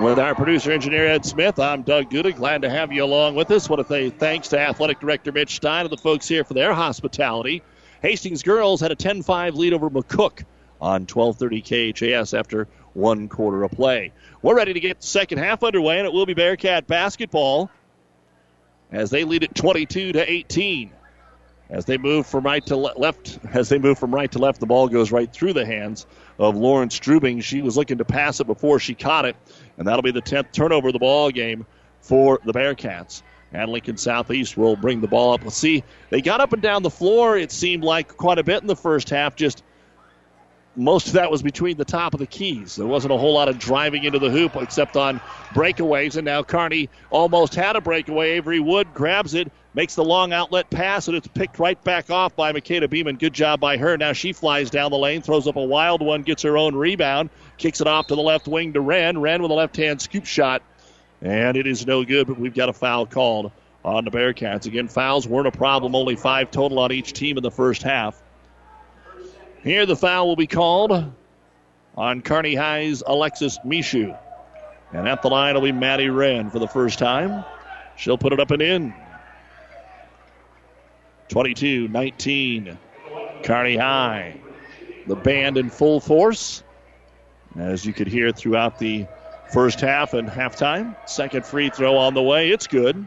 With our producer engineer Ed Smith, I'm Doug Duda. Glad to have you along with us. Want to say thanks to Athletic Director Mitch Stein and the folks here for their hospitality. Hastings girls had a 10-5 lead over McCook on 12:30 KHAS after one quarter of play. We're ready to get the second half underway, and it will be Bearcat basketball as they lead at 22 to 18. As they move from right to le- left, as they move from right to left, the ball goes right through the hands of Lauren Strubing. She was looking to pass it before she caught it, and that'll be the 10th turnover of the ball game for the Bearcats. And Lincoln Southeast will bring the ball up. Let's see. They got up and down the floor, it seemed like quite a bit in the first half, just most of that was between the top of the keys. There wasn't a whole lot of driving into the hoop except on breakaways. And now Kearney almost had a breakaway. Avery Wood grabs it, makes the long outlet pass, and it's picked right back off by Makeda Beeman. Good job by her. Now she flies down the lane, throws up a wild one, gets her own rebound, kicks it off to the left wing to Wren. Wren with a left hand scoop shot. And it is no good, but we've got a foul called on the Bearcats. Again, fouls weren't a problem, only five total on each team in the first half. Here, the foul will be called on Kearney High's Alexis Mishu. And at the line will be Maddie Wren for the first time. She'll put it up and in. 22 19. Kearney High. The band in full force. As you could hear throughout the first half and halftime. Second free throw on the way. It's good.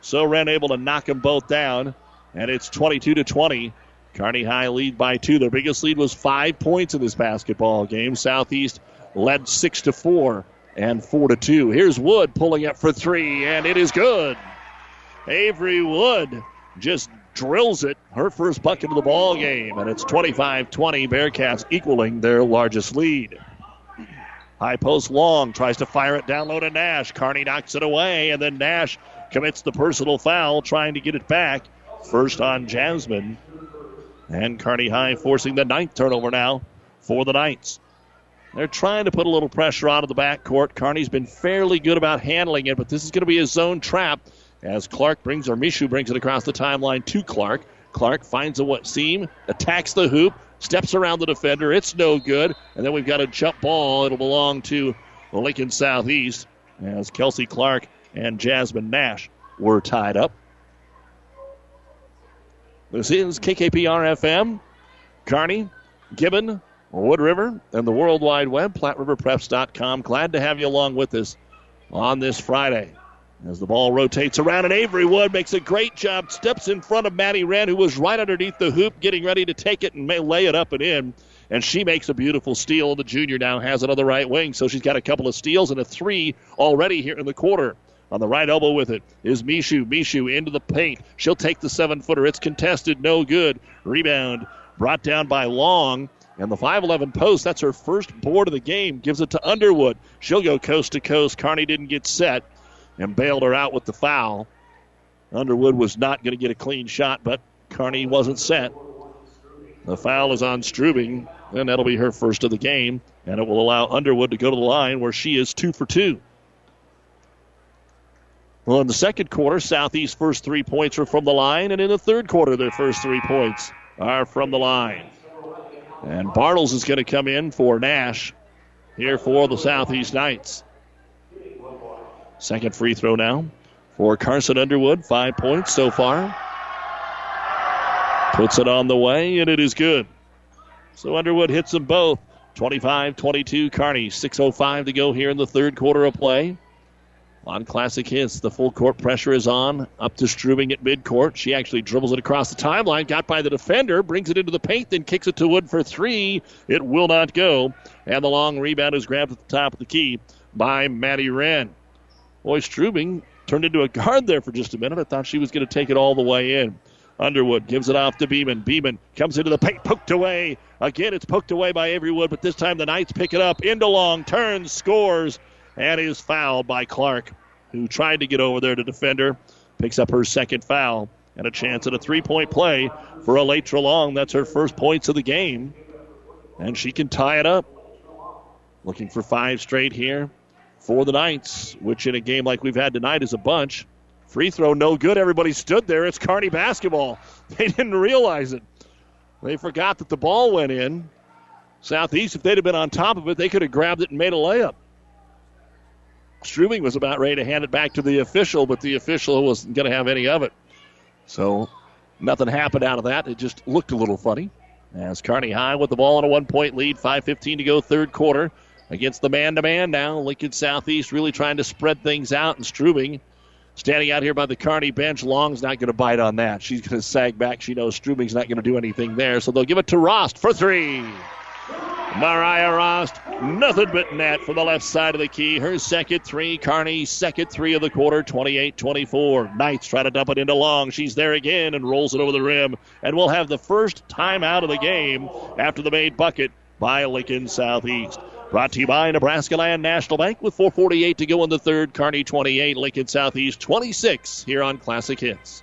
So Wren able to knock them both down. And it's 22 to 20. Kearney High lead by two. Their biggest lead was five points in this basketball game. Southeast led six to four and four to two. Here's Wood pulling up for three, and it is good. Avery Wood just drills it. Her first bucket of the ball game, and it's 25-20. Bearcats equaling their largest lead. High post long tries to fire it down low to Nash. Kearney knocks it away, and then Nash commits the personal foul, trying to get it back. First on Jasmine. And Kearney High forcing the ninth turnover now for the Knights. They're trying to put a little pressure out of the backcourt. Kearney's been fairly good about handling it, but this is going to be a zone trap as Clark brings, or Mishu brings it across the timeline to Clark. Clark finds a what seam, attacks the hoop, steps around the defender. It's no good. And then we've got a jump ball. It'll belong to Lincoln Southeast as Kelsey Clark and Jasmine Nash were tied up. This is KKPR FM, Kearney, Gibbon, Wood River, and the World Wide Web, PlatteRiverPreps.com. Glad to have you along with us on this Friday. As the ball rotates around, and Avery Wood makes a great job, steps in front of Maddie Wren, who was right underneath the hoop, getting ready to take it and may lay it up and in. And she makes a beautiful steal. The junior now has it on the right wing, so she's got a couple of steals and a three already here in the quarter. On the right elbow with it is Mishu. Mishu into the paint. She'll take the seven footer. It's contested. No good. Rebound brought down by Long. And the 5'11 post, that's her first board of the game, gives it to Underwood. She'll go coast to coast. Kearney didn't get set and bailed her out with the foul. Underwood was not going to get a clean shot, but Kearney wasn't set. The foul is on Strubing, and that'll be her first of the game, and it will allow Underwood to go to the line where she is two for two. Well, in the second quarter, Southeast first three points are from the line, and in the third quarter, their first three points are from the line. And Bartles is going to come in for Nash here for the Southeast Knights. Second free throw now for Carson Underwood. Five points so far. Puts it on the way, and it is good. So Underwood hits them both. 25 22 Kearney. 6.05 to go here in the third quarter of play. On classic hits, the full court pressure is on. Up to Strubing at midcourt. She actually dribbles it across the timeline, got by the defender, brings it into the paint, then kicks it to Wood for three. It will not go. And the long rebound is grabbed at the top of the key by Maddie Wren. Boy, Strubing turned into a guard there for just a minute. I thought she was going to take it all the way in. Underwood gives it off to Beeman. Beeman comes into the paint, poked away. Again, it's poked away by Avery Wood, but this time the Knights pick it up. Into long, turns, scores, and is fouled by Clark, who tried to get over there to defend her. Picks up her second foul and a chance at a three point play for Elytra Long. That's her first points of the game. And she can tie it up. Looking for five straight here for the Knights, which in a game like we've had tonight is a bunch. Free throw, no good. Everybody stood there. It's Kearney basketball. They didn't realize it. They forgot that the ball went in. Southeast, if they'd have been on top of it, they could have grabbed it and made a layup. Strubing was about ready to hand it back to the official, but the official wasn't going to have any of it. So nothing happened out of that. It just looked a little funny. As Kearney High with the ball on a one point lead, 5.15 to go, third quarter. Against the man to man now. Lincoln Southeast really trying to spread things out, and Strubing standing out here by the Kearney bench. Long's not going to bite on that. She's going to sag back. She knows Strubing's not going to do anything there, so they'll give it to Rost for three. Mariah Rost, nothing but net from the left side of the key. Her second three. Kearney, second three of the quarter, 28 24. Knights try to dump it into Long. She's there again and rolls it over the rim. And we'll have the first time out of the game after the made bucket by Lincoln Southeast. Brought to you by Nebraska Land National Bank with 448 to go in the third. Kearney 28, Lincoln Southeast 26 here on Classic Hits.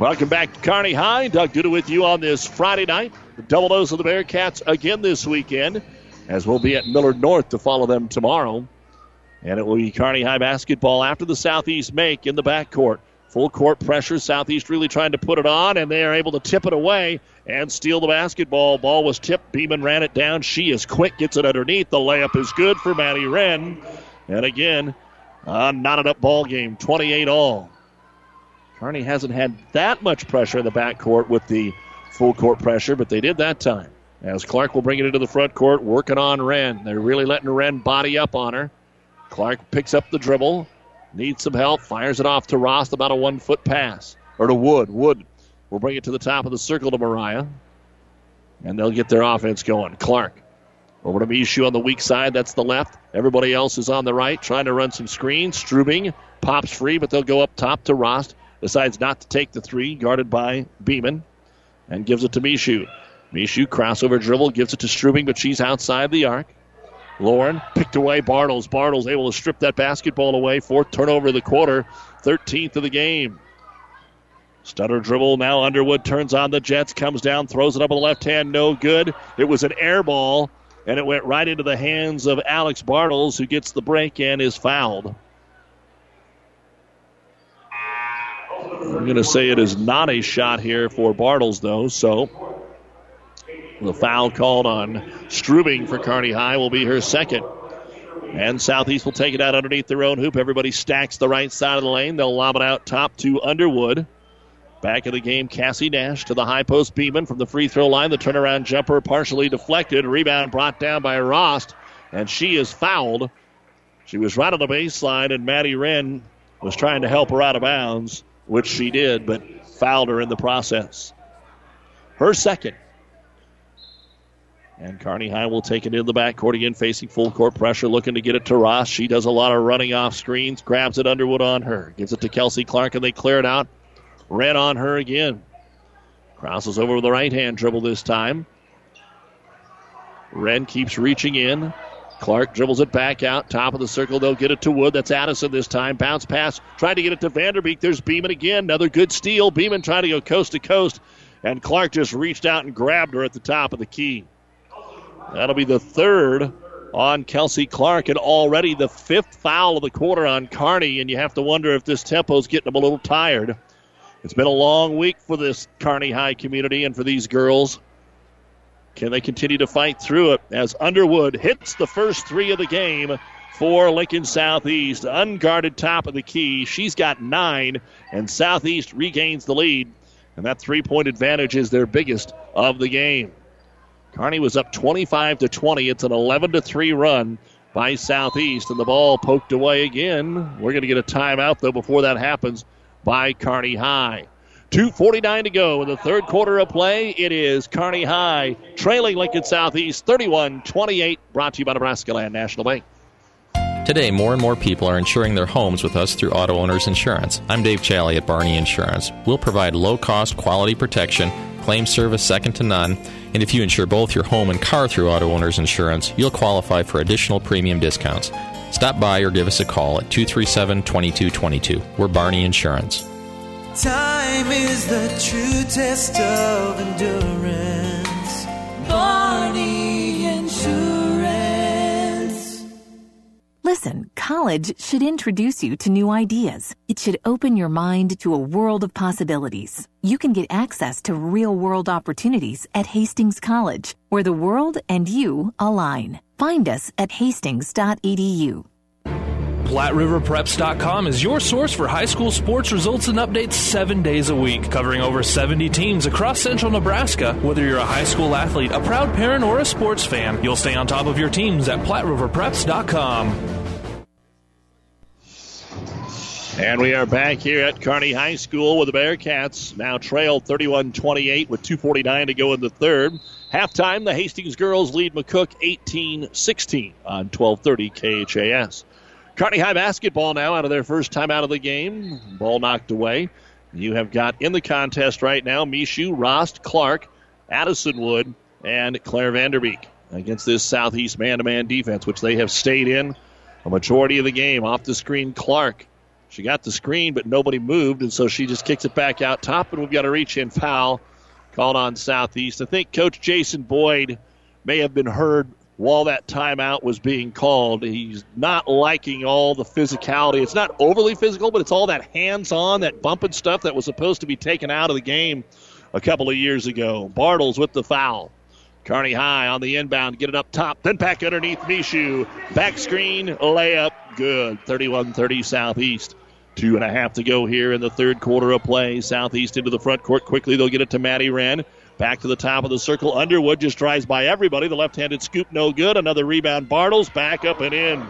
Welcome back to Kearney High. Doug Duda with you on this Friday night. The double dose of the Bearcats again this weekend, as we'll be at Millard North to follow them tomorrow. And it will be Kearney High basketball after the Southeast make in the backcourt. Full court pressure. Southeast really trying to put it on, and they are able to tip it away and steal the basketball. Ball was tipped. Beeman ran it down. She is quick, gets it underneath. The layup is good for Maddie Wren. And again, a knotted up ball game, 28 all. Kearney hasn't had that much pressure in the backcourt with the full court pressure, but they did that time. As Clark will bring it into the front court, working on Wren. They're really letting Wren body up on her. Clark picks up the dribble, needs some help, fires it off to Rost, about a one foot pass. Or to Wood. Wood will bring it to the top of the circle to Mariah. And they'll get their offense going. Clark over to Mishu on the weak side. That's the left. Everybody else is on the right, trying to run some screens. Strubing pops free, but they'll go up top to Rost decides not to take the three, guarded by Beeman, and gives it to Mishu. Mishu crossover dribble, gives it to Strubing, but she's outside the arc. Lauren picked away Bartles. Bartles able to strip that basketball away. Fourth turnover of the quarter, 13th of the game. Stutter dribble. Now Underwood turns on the Jets, comes down, throws it up with the left hand. No good. It was an air ball, and it went right into the hands of Alex Bartles, who gets the break and is fouled. I'm going to say it is not a shot here for Bartles, though. So the foul called on Strubing for Kearney High will be her second. And Southeast will take it out underneath their own hoop. Everybody stacks the right side of the lane. They'll lob it out top to Underwood. Back of the game, Cassie Nash to the high post Beeman from the free throw line. The turnaround jumper partially deflected. Rebound brought down by Rost, and she is fouled. She was right on the baseline, and Maddie Wren was trying to help her out of bounds which she did, but fouled her in the process. Her second. And Kearney High will take it in the backcourt again, facing full court pressure, looking to get it to Rost. She does a lot of running off screens, grabs it Underwood on her, gives it to Kelsey Clark, and they clear it out. Red on her again. Crosses over with the right hand dribble this time. Wren keeps reaching in. Clark dribbles it back out, top of the circle. They'll get it to Wood. That's Addison this time. Bounce pass, trying to get it to Vanderbeek. There's Beeman again. Another good steal. Beeman trying to go coast to coast, and Clark just reached out and grabbed her at the top of the key. That'll be the third on Kelsey Clark, and already the fifth foul of the quarter on Kearney. And you have to wonder if this tempo's getting them a little tired. It's been a long week for this Kearney High community and for these girls. Can they continue to fight through it as Underwood hits the first three of the game for Lincoln Southeast? Unguarded top of the key. She's got nine, and Southeast regains the lead. And that three point advantage is their biggest of the game. Kearney was up 25 to 20. It's an 11 to 3 run by Southeast, and the ball poked away again. We're going to get a timeout, though, before that happens by Kearney High. 2.49 to go in the third quarter of play. It is Kearney High trailing Lincoln Southeast 31 28. Brought to you by Nebraska Land National Bank. Today, more and more people are insuring their homes with us through Auto Owners Insurance. I'm Dave Challey at Barney Insurance. We'll provide low cost, quality protection, claim service second to none, and if you insure both your home and car through Auto Owners Insurance, you'll qualify for additional premium discounts. Stop by or give us a call at 237 2222. We're Barney Insurance. Time is the true test of endurance. Barney Insurance. Listen, college should introduce you to new ideas. It should open your mind to a world of possibilities. You can get access to real world opportunities at Hastings College, where the world and you align. Find us at hastings.edu. PlatteRiverPreps.com is your source for high school sports results and updates seven days a week, covering over 70 teams across central Nebraska. Whether you're a high school athlete, a proud parent, or a sports fan, you'll stay on top of your teams at PlatteRiverPreps.com. And we are back here at Kearney High School with the Bearcats now trail 31 28 with 2.49 to go in the third. Halftime, the Hastings girls lead McCook 18 16 on 1230 KHAS. Kearney High basketball now out of their first time out of the game. Ball knocked away. You have got in the contest right now Mishu, Rost, Clark, Addison Wood, and Claire Vanderbeek against this Southeast man to man defense, which they have stayed in a majority of the game. Off the screen, Clark. She got the screen, but nobody moved, and so she just kicks it back out top, and we've got a reach in foul called on Southeast. I think Coach Jason Boyd may have been heard while that timeout was being called. He's not liking all the physicality. It's not overly physical, but it's all that hands on, that bumping stuff that was supposed to be taken out of the game a couple of years ago. Bartles with the foul. Carney High on the inbound, get it up top, then back underneath Mishu. Back screen, layup, good. 31 30 Southeast. Two and a half to go here in the third quarter of play. Southeast into the front court quickly. They'll get it to Maddie Wren. Back to the top of the circle. Underwood just drives by everybody. The left handed scoop, no good. Another rebound. Bartles back up and in.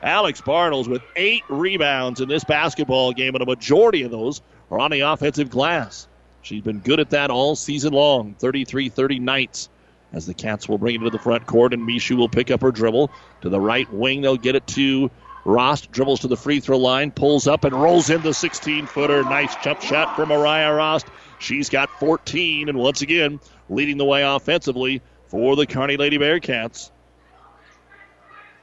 Alex Bartles with eight rebounds in this basketball game, and a majority of those are on the offensive glass. She's been good at that all season long. 33 30 Knights as the Cats will bring it to the front court, and Mishu will pick up her dribble. To the right wing, they'll get it to Rost. Dribbles to the free throw line, pulls up, and rolls in the 16 footer. Nice jump shot from Mariah Rost. She's got 14, and once again, leading the way offensively for the Kearney Lady Bearcats.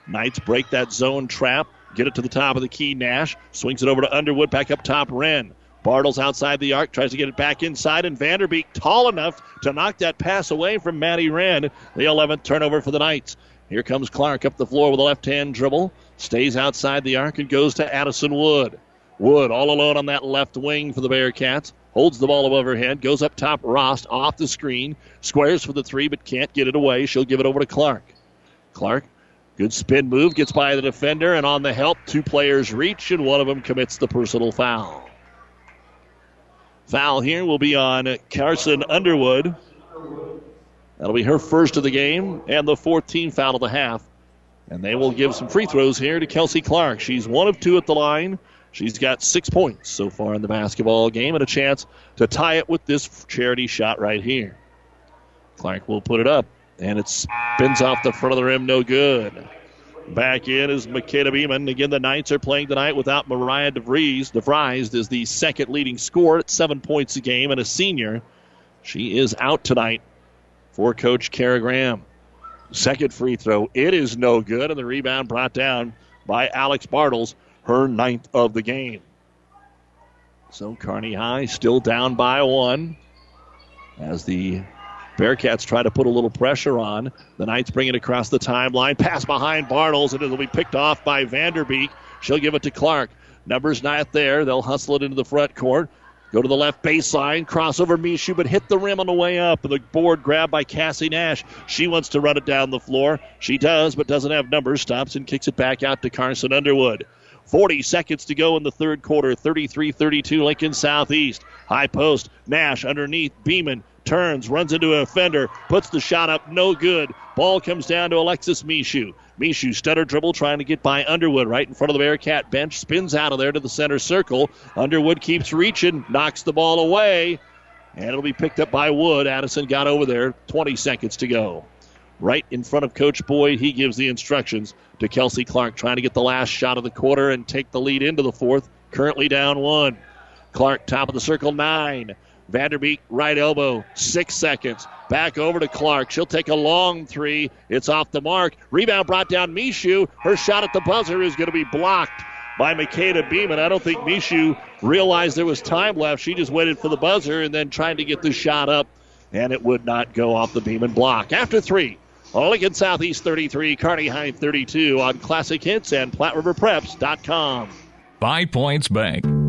Knights break that zone trap, get it to the top of the key. Nash swings it over to Underwood, back up top. Wren. Bartles outside the arc, tries to get it back inside, and Vanderbeek tall enough to knock that pass away from Maddie Wren. The 11th turnover for the Knights. Here comes Clark up the floor with a left hand dribble, stays outside the arc and goes to Addison Wood. Wood all alone on that left wing for the Bearcats. Holds the ball above her head, goes up top, Rost off the screen, squares for the three, but can't get it away. She'll give it over to Clark. Clark, good spin move, gets by the defender, and on the help, two players reach, and one of them commits the personal foul. Foul here will be on Carson Underwood. That'll be her first of the game and the 14th foul of the half. And they will give some free throws here to Kelsey Clark. She's one of two at the line. She's got six points so far in the basketball game and a chance to tie it with this charity shot right here. Clark will put it up. And it spins off the front of the rim, no good. Back in is Makeda Beeman. Again, the Knights are playing tonight without Mariah DeVries. DeVries is the second leading scorer at seven points a game and a senior. She is out tonight for Coach Kara Graham. Second free throw. It is no good, and the rebound brought down by Alex Bartles, her ninth of the game. So Kearney High still down by one as the Bearcats try to put a little pressure on. The Knights bring it across the timeline. Pass behind Bartles, and it'll be picked off by Vanderbeek. She'll give it to Clark. Numbers not there. They'll hustle it into the front court. Go to the left baseline, crossover Mishu, but hit the rim on the way up. The board grabbed by Cassie Nash. She wants to run it down the floor. She does, but doesn't have numbers. Stops and kicks it back out to Carson Underwood. 40 seconds to go in the third quarter. 33 32 Lincoln Southeast. High post. Nash underneath. Beeman turns, runs into a fender, puts the shot up, no good. Ball comes down to Alexis Mishu. Mishu stutter dribble trying to get by Underwood right in front of the Bearcat bench, spins out of there to the center circle. Underwood keeps reaching, knocks the ball away, and it'll be picked up by Wood. Addison got over there, 20 seconds to go. Right in front of Coach Boyd, he gives the instructions to Kelsey Clark, trying to get the last shot of the quarter and take the lead into the fourth. Currently down one. Clark, top of the circle, nine. Vanderbeek, right elbow, six seconds. Back over to Clark. She'll take a long three. It's off the mark. Rebound brought down Mishu. Her shot at the buzzer is going to be blocked by Makeda Beeman. I don't think Mishu realized there was time left. She just waited for the buzzer and then tried to get the shot up, and it would not go off the Beeman block. After three, Lincoln Southeast 33, Kearney High 32 on Classic Hits and PlatteRiverPreps.com. Five Points Bank.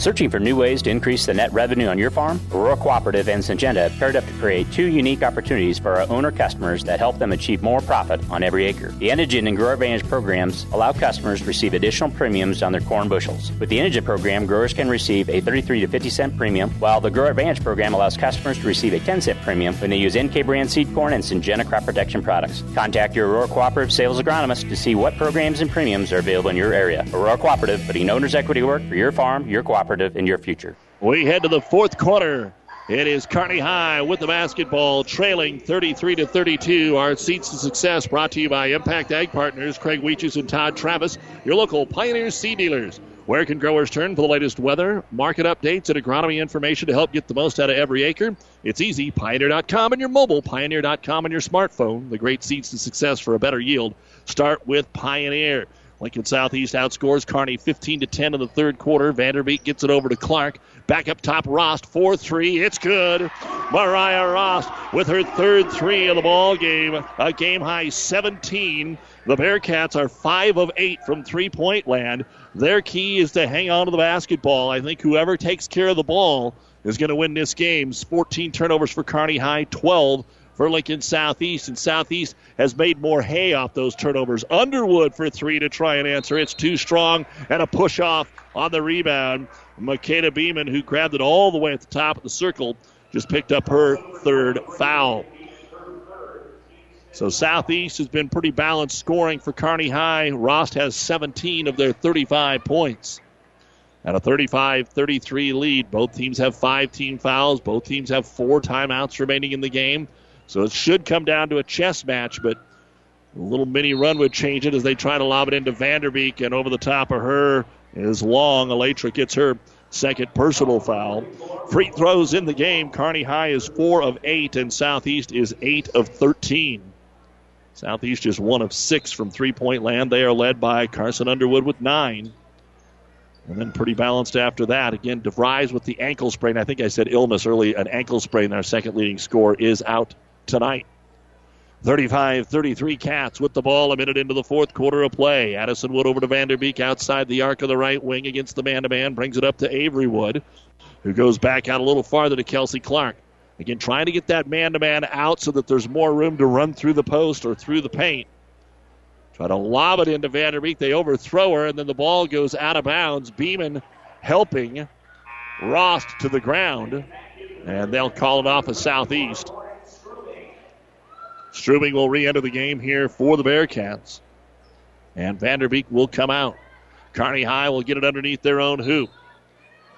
Searching for new ways to increase the net revenue on your farm? Aurora Cooperative and Syngenta have paired up to create two unique opportunities for our owner customers that help them achieve more profit on every acre. The Enogen and Grower Advantage programs allow customers to receive additional premiums on their corn bushels. With the Enogen program, growers can receive a 33 to 50 cent premium, while the Grower Advantage program allows customers to receive a 10 cent premium when they use NK brand seed corn and Syngenta crop protection products. Contact your Aurora Cooperative sales agronomist to see what programs and premiums are available in your area. Aurora Cooperative, putting owner's equity work for your farm, your cooperative in your future. We head to the fourth quarter. It is Kearney High with the basketball, trailing 33 to 32. Our seats to success brought to you by Impact Ag Partners, Craig Weeches and Todd Travis, your local Pioneer seed dealers. Where can growers turn for the latest weather, market updates, and agronomy information to help get the most out of every acre? It's easy. Pioneer.com and your mobile, Pioneer.com and your smartphone. The great seeds to success for a better yield. Start with Pioneer. Lincoln Southeast outscores Kearney 15 to 10 in the third quarter. Vanderbeek gets it over to Clark. Back up top, Rost 4 3. It's good. Mariah Rost with her third three of the ball game. A game high 17. The Bearcats are 5 of 8 from three point land. Their key is to hang on to the basketball. I think whoever takes care of the ball is going to win this game. 14 turnovers for Kearney High, 12 for Lincoln Southeast, and Southeast has made more hay off those turnovers. Underwood for three to try and answer. It's too strong, and a push off on the rebound. Makeda Beeman, who grabbed it all the way at the top of the circle, just picked up her third foul. So Southeast has been pretty balanced scoring for Kearney High. Rost has 17 of their 35 points. At a 35 33 lead, both teams have five team fouls. Both teams have four timeouts remaining in the game. So it should come down to a chess match, but a little mini run would change it as they try to lob it into Vanderbeek, and over the top of her is Long. Elytra gets her second personal foul. Free throws in the game. Kearney High is four of eight, and Southeast is eight of 13. Southeast is one of six from three point land. They are led by Carson Underwood with nine. And then pretty balanced after that. Again, DeVries with the ankle sprain. I think I said illness early. An ankle sprain. Our second leading score is out tonight. 35 33 Cats with the ball a minute into the fourth quarter of play. Addison Wood over to Vanderbeek outside the arc of the right wing against the man to man. Brings it up to Avery Wood, who goes back out a little farther to Kelsey Clark. Again, trying to get that man to man out so that there's more room to run through the post or through the paint. Try to lob it into Vanderbeek. They overthrow her, and then the ball goes out of bounds. Beeman helping Rost to the ground, and they'll call it off a southeast. Strubing will re enter the game here for the Bearcats. And Vanderbeek will come out. Kearney High will get it underneath their own hoop.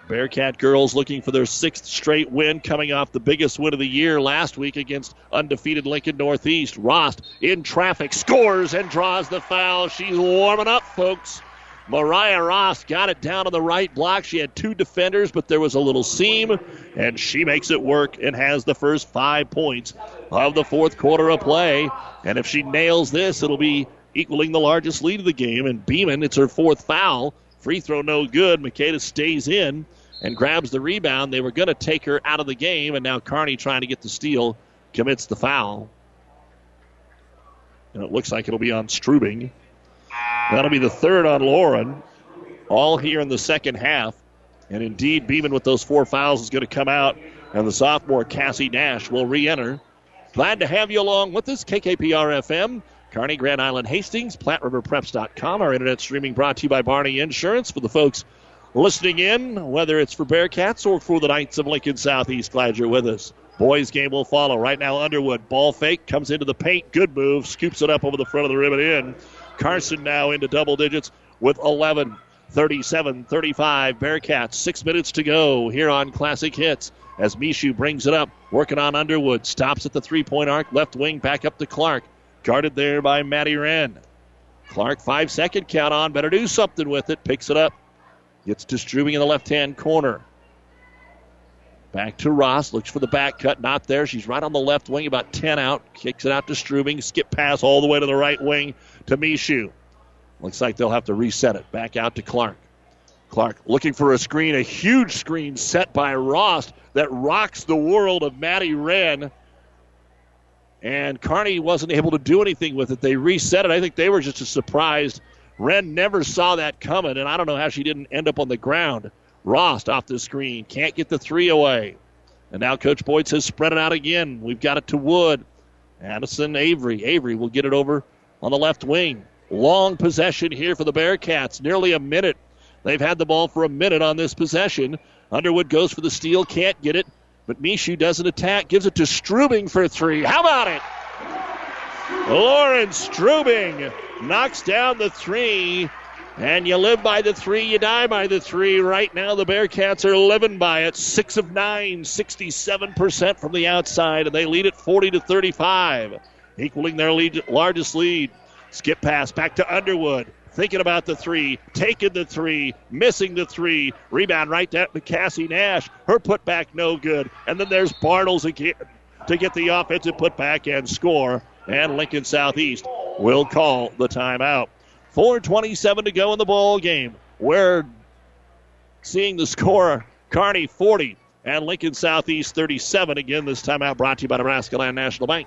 Bearcat girls looking for their sixth straight win, coming off the biggest win of the year last week against undefeated Lincoln Northeast. Rost in traffic scores and draws the foul. She's warming up, folks. Mariah Rost got it down on the right block. She had two defenders, but there was a little seam, and she makes it work and has the first five points of the fourth quarter of play. And if she nails this, it'll be equaling the largest lead of the game. And Beeman, it's her fourth foul. Free throw no good. Makeda stays in and grabs the rebound. They were going to take her out of the game, and now Kearney trying to get the steal commits the foul. And it looks like it'll be on Strubing. That'll be the third on Lauren, all here in the second half. And indeed, Beeman with those four fouls is going to come out, and the sophomore Cassie Nash will re enter. Glad to have you along with us, KKPR FM. Kearney, Grand Island, Hastings, PlatteRiverPreps.com. Our internet streaming brought to you by Barney Insurance. For the folks listening in, whether it's for Bearcats or for the Knights of Lincoln Southeast, glad you're with us. Boys game will follow. Right now, Underwood, ball fake, comes into the paint. Good move, scoops it up over the front of the rim and in. Carson now into double digits with 11, 37, 35. Bearcats, six minutes to go here on Classic Hits. As Mishu brings it up, working on Underwood, stops at the three point arc, left wing, back up to Clark. Guarded there by Maddie Wren. Clark, five second count on. Better do something with it. Picks it up. Gets to Strubing in the left hand corner. Back to Rost. Looks for the back cut. Not there. She's right on the left wing, about 10 out. Kicks it out to Strubing. Skip pass all the way to the right wing to Mishu. Looks like they'll have to reset it. Back out to Clark. Clark looking for a screen, a huge screen set by Rost that rocks the world of Maddie Wren and Kearney wasn't able to do anything with it. They reset it. I think they were just as surprised. Wren never saw that coming, and I don't know how she didn't end up on the ground. Rost off the screen, can't get the three away. And now Coach Boyd has spread it out again. We've got it to Wood. Addison Avery. Avery will get it over on the left wing. Long possession here for the Bearcats. Nearly a minute. They've had the ball for a minute on this possession. Underwood goes for the steal, can't get it. But Mishu doesn't attack, gives it to Strubing for three. How about it? Lauren Strubing knocks down the three. And you live by the three, you die by the three. Right now, the Bearcats are living by it. Six of nine, 67% from the outside, and they lead it 40 to 35, equaling their lead, largest lead. Skip pass back to Underwood thinking about the three, taking the three, missing the three. Rebound right to Cassie Nash. Her putback no good. And then there's Bartles again to get the offensive putback and score. And Lincoln Southeast will call the timeout. 4.27 to go in the ball game. We're seeing the score Kearney 40 and Lincoln Southeast 37. Again, this timeout brought to you by Nebraska Land National Bank.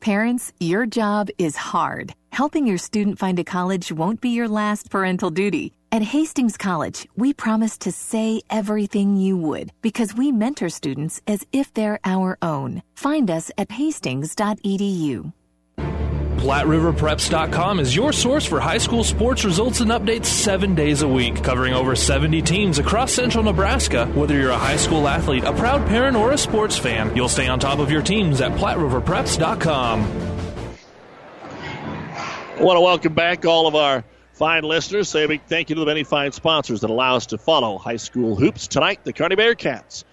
Parents, your job is hard. Helping your student find a college won't be your last parental duty. At Hastings College, we promise to say everything you would because we mentor students as if they're our own. Find us at hastings.edu. PlatteRiverPreps.com is your source for high school sports results and updates seven days a week, covering over 70 teams across central Nebraska. Whether you're a high school athlete, a proud parent, or a sports fan, you'll stay on top of your teams at PlatteRiverPreps.com. I want to welcome back all of our fine listeners. Say a big thank you to the many fine sponsors that allow us to follow high school hoops tonight. The Kearney Bearcats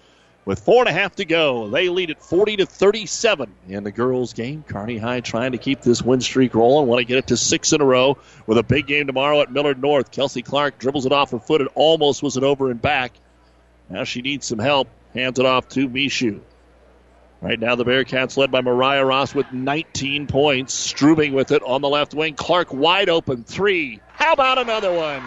with four and a half to go, they lead at 40 to 37 in the girls' game. Kearney High trying to keep this win streak rolling. Want to get it to six in a row with a big game tomorrow at Millard North. Kelsey Clark dribbles it off her foot. It almost was an over and back. Now she needs some help. Hands it off to Mishu. Right now, the Bearcats led by Mariah Rost with 19 points. Strubing with it on the left wing. Clark wide open. Three. How about another one?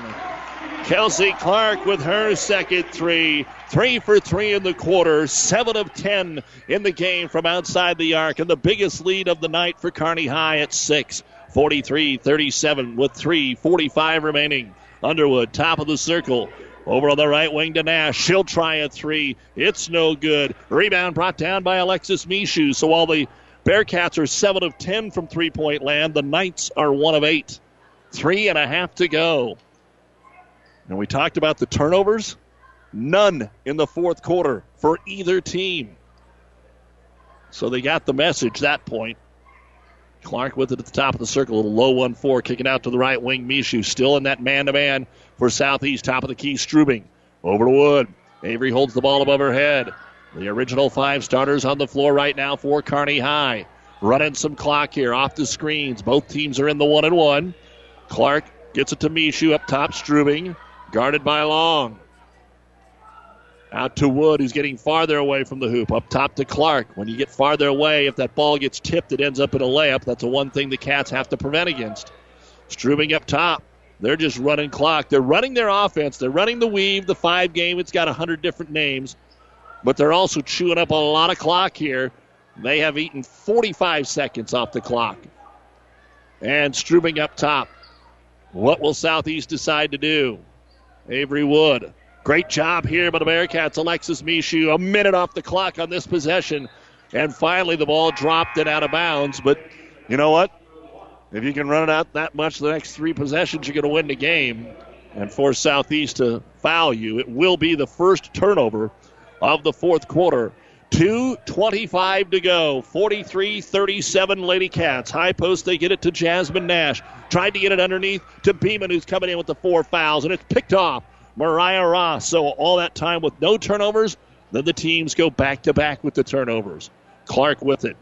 Kelsey Clark with her second three. Three for three in the quarter. Seven of ten in the game from outside the arc. And the biggest lead of the night for Kearney High at six. 43 37 with 3.45 remaining. Underwood, top of the circle. Over on the right wing to Nash. She'll try a three. It's no good. Rebound brought down by Alexis Mishu. So while the Bearcats are 7 of 10 from three point land, the Knights are 1 of 8. Three and a half to go. And we talked about the turnovers. None in the fourth quarter for either team. So they got the message that point. Clark with it at the top of the circle, a low 1 4, kicking out to the right wing. Mishu still in that man to man for Southeast. Top of the key, Strubing. Over to Wood. Avery holds the ball above her head. The original five starters on the floor right now for Kearney High. Running some clock here off the screens. Both teams are in the one and one. Clark gets it to Mishu up top, Strubing. Guarded by Long. Out to Wood, who's getting farther away from the hoop. Up top to Clark. When you get farther away, if that ball gets tipped, it ends up in a layup. That's the one thing the Cats have to prevent against. Strubing up top. They're just running clock. They're running their offense. They're running the weave, the five game. It's got a hundred different names, but they're also chewing up a lot of clock here. They have eaten 45 seconds off the clock. And Strubing up top. What will Southeast decide to do? Avery Wood. Great job here by the Bearcats. Alexis Mishu, a minute off the clock on this possession. And finally, the ball dropped it out of bounds. But you know what? If you can run it out that much the next three possessions, you're going to win the game and force Southeast to foul you. It will be the first turnover of the fourth quarter. 2.25 to go. 43 37 Lady Cats. High post, they get it to Jasmine Nash. Tried to get it underneath to Beeman, who's coming in with the four fouls, and it's picked off. Mariah Ross. So all that time with no turnovers, then the teams go back to back with the turnovers. Clark with it.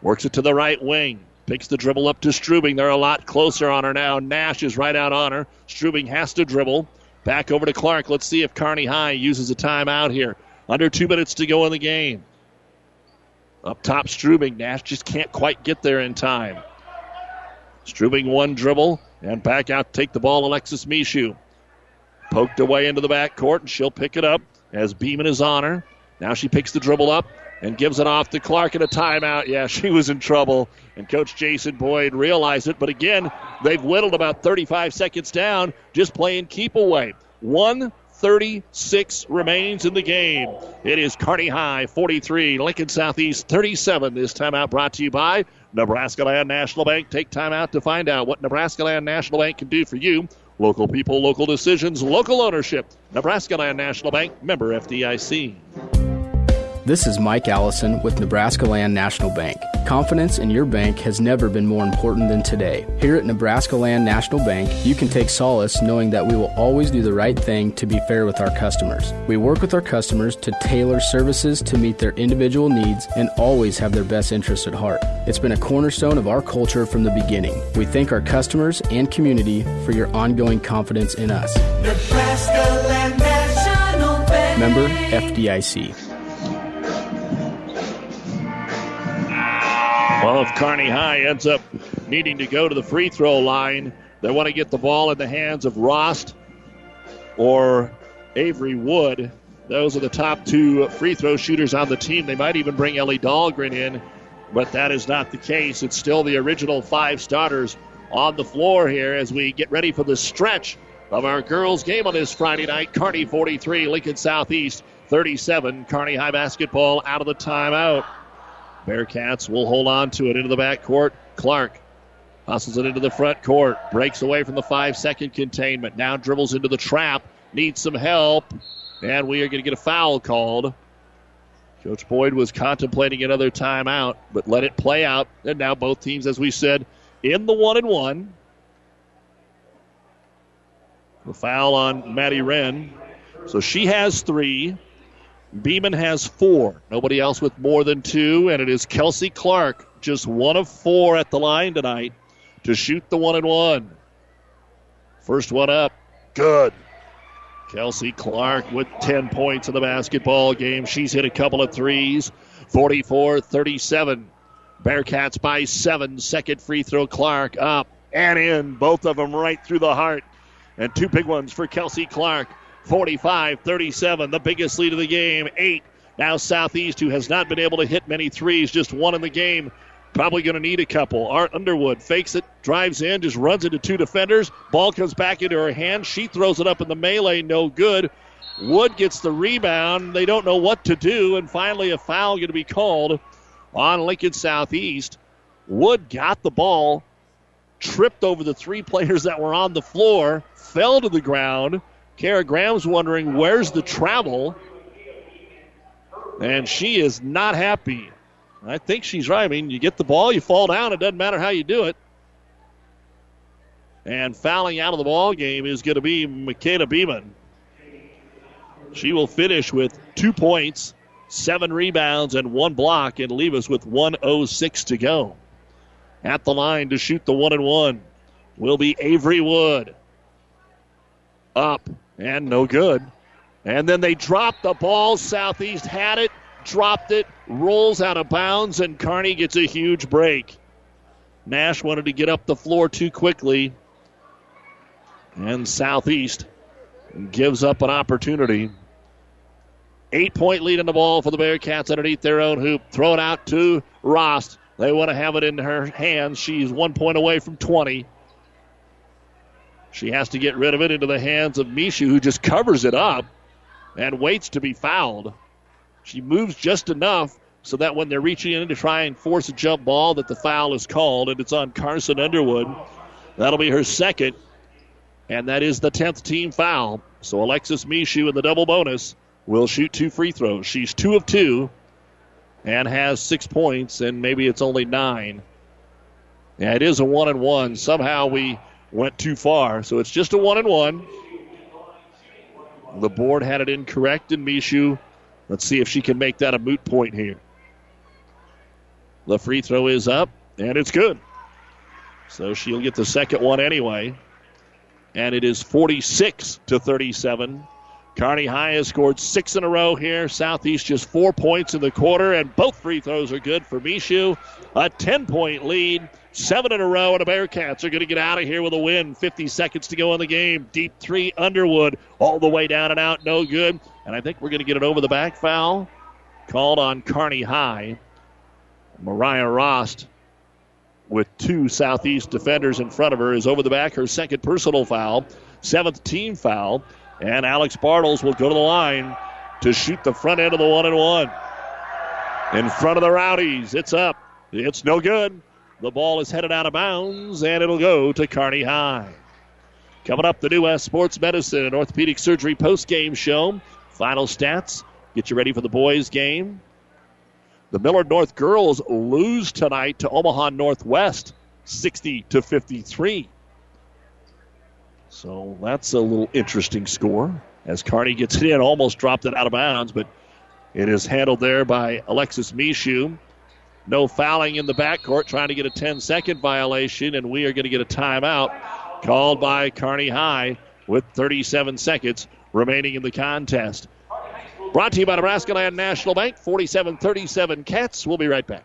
Works it to the right wing. Picks the dribble up to Strubing. They're a lot closer on her now. Nash is right out on her. Strubing has to dribble. Back over to Clark. Let's see if Kearney High uses a timeout here. Under two minutes to go in the game. Up top, Strubing. Nash just can't quite get there in time. Strubing one dribble and back out take the ball. Alexis Mishu. Poked away into the back court, and she'll pick it up as Beeman is on her. Now she picks the dribble up and gives it off to Clark in a timeout. Yeah, she was in trouble, and Coach Jason Boyd realized it. But again, they've whittled about 35 seconds down, just playing keep away. 136 remains in the game. It is Kearney High 43, Lincoln Southeast 37. This timeout brought to you by Nebraska Land National Bank. Take time out to find out what Nebraska Land National Bank can do for you. Local people, local decisions, local ownership. Nebraska Land National Bank, member FDIC. This is Mike Allison with Nebraska Land National Bank. Confidence in your bank has never been more important than today. Here at Nebraska Land National Bank, you can take solace knowing that we will always do the right thing to be fair with our customers. We work with our customers to tailor services to meet their individual needs and always have their best interests at heart. It's been a cornerstone of our culture from the beginning. We thank our customers and community for your ongoing confidence in us. Nebraska Land National Bank. Member FDIC. Well, if Kearney High ends up needing to go to the free throw line, they want to get the ball in the hands of Rost or Avery Wood. Those are the top two free throw shooters on the team. They might even bring Ellie Dahlgren in, but that is not the case. It's still the original five starters on the floor here as we get ready for the stretch of our girls' game on this Friday night. Kearney 43, Lincoln Southeast 37. Kearney High basketball out of the timeout. Bearcats will hold on to it into the back court. Clark hustles it into the front court. Breaks away from the five second containment. Now dribbles into the trap. Needs some help. And we are going to get a foul called. Coach Boyd was contemplating another timeout, but let it play out. And now both teams, as we said, in the one and one. The foul on Maddie Wren. So she has three. Beeman has four. Nobody else with more than two, and it is Kelsey Clark, just one of four at the line tonight to shoot the one and one. First one up, good. Kelsey Clark with 10 points in the basketball game. She's hit a couple of threes. 44 37. Bearcats by seven. Second free throw, Clark up and in. Both of them right through the heart. And two big ones for Kelsey Clark. 45 37, the biggest lead of the game. Eight. Now Southeast, who has not been able to hit many threes, just one in the game. Probably going to need a couple. Art Underwood fakes it, drives in, just runs into two defenders. Ball comes back into her hand. She throws it up in the melee, no good. Wood gets the rebound. They don't know what to do, and finally a foul going to be called on Lincoln Southeast. Wood got the ball, tripped over the three players that were on the floor, fell to the ground. Kara Graham's wondering where's the travel, and she is not happy. I think she's right. I mean, you get the ball, you fall down. It doesn't matter how you do it. And fouling out of the ball game is going to be Michaela Beeman. She will finish with two points, seven rebounds, and one block, and leave us with 106 to go. At the line to shoot the one and one will be Avery Wood. Up and no good. And then they drop the ball. Southeast had it, dropped it, rolls out of bounds, and Kearney gets a huge break. Nash wanted to get up the floor too quickly. And Southeast gives up an opportunity. Eight point lead in the ball for the Bearcats underneath their own hoop. Throw it out to Rost. They want to have it in her hands. She's one point away from 20. She has to get rid of it into the hands of Mishu, who just covers it up and waits to be fouled. She moves just enough so that when they're reaching in to try and force a jump ball, that the foul is called, and it's on Carson Underwood. That'll be her second, and that is the 10th team foul. So Alexis Mishu in the double bonus will shoot two free throws. She's two of two and has six points, and maybe it's only nine. Yeah, it is a one and one. Somehow we went too far, so it's just a one and one. The board had it incorrect in Mishu. Let's see if she can make that a moot point here. The free throw is up, and it's good. So she'll get the second one anyway. And it is 46 to 37. Kearney High has scored six in a row here. Southeast just four points in the quarter, and both free throws are good for Mishu. A 10 point lead, seven in a row, and the Bearcats are going to get out of here with a win. 50 seconds to go in the game. Deep three, Underwood, all the way down and out, no good. And I think we're going to get an over the back foul called on Kearney High. Mariah Rost, with two Southeast defenders in front of her, is over the back. Her second personal foul, seventh team foul. And Alex Bartles will go to the line to shoot the front end of the one and one. In front of the Rowdies. It's up. It's no good. The ball is headed out of bounds, and it'll go to Kearney High. Coming up, the New West Sports Medicine and Orthopedic Surgery post-game show. Final stats. Get you ready for the boys' game. The Millard North girls lose tonight to Omaha Northwest, 60 to 53. So that's a little interesting score as Kearney gets it in, almost dropped it out of bounds, but it is handled there by Alexis Mishu. No fouling in the backcourt, trying to get a 10 second violation, and we are going to get a timeout called by Kearney High with 37 seconds remaining in the contest. Brought to you by Nebraska Land National Bank, 47 37 Cats. We'll be right back.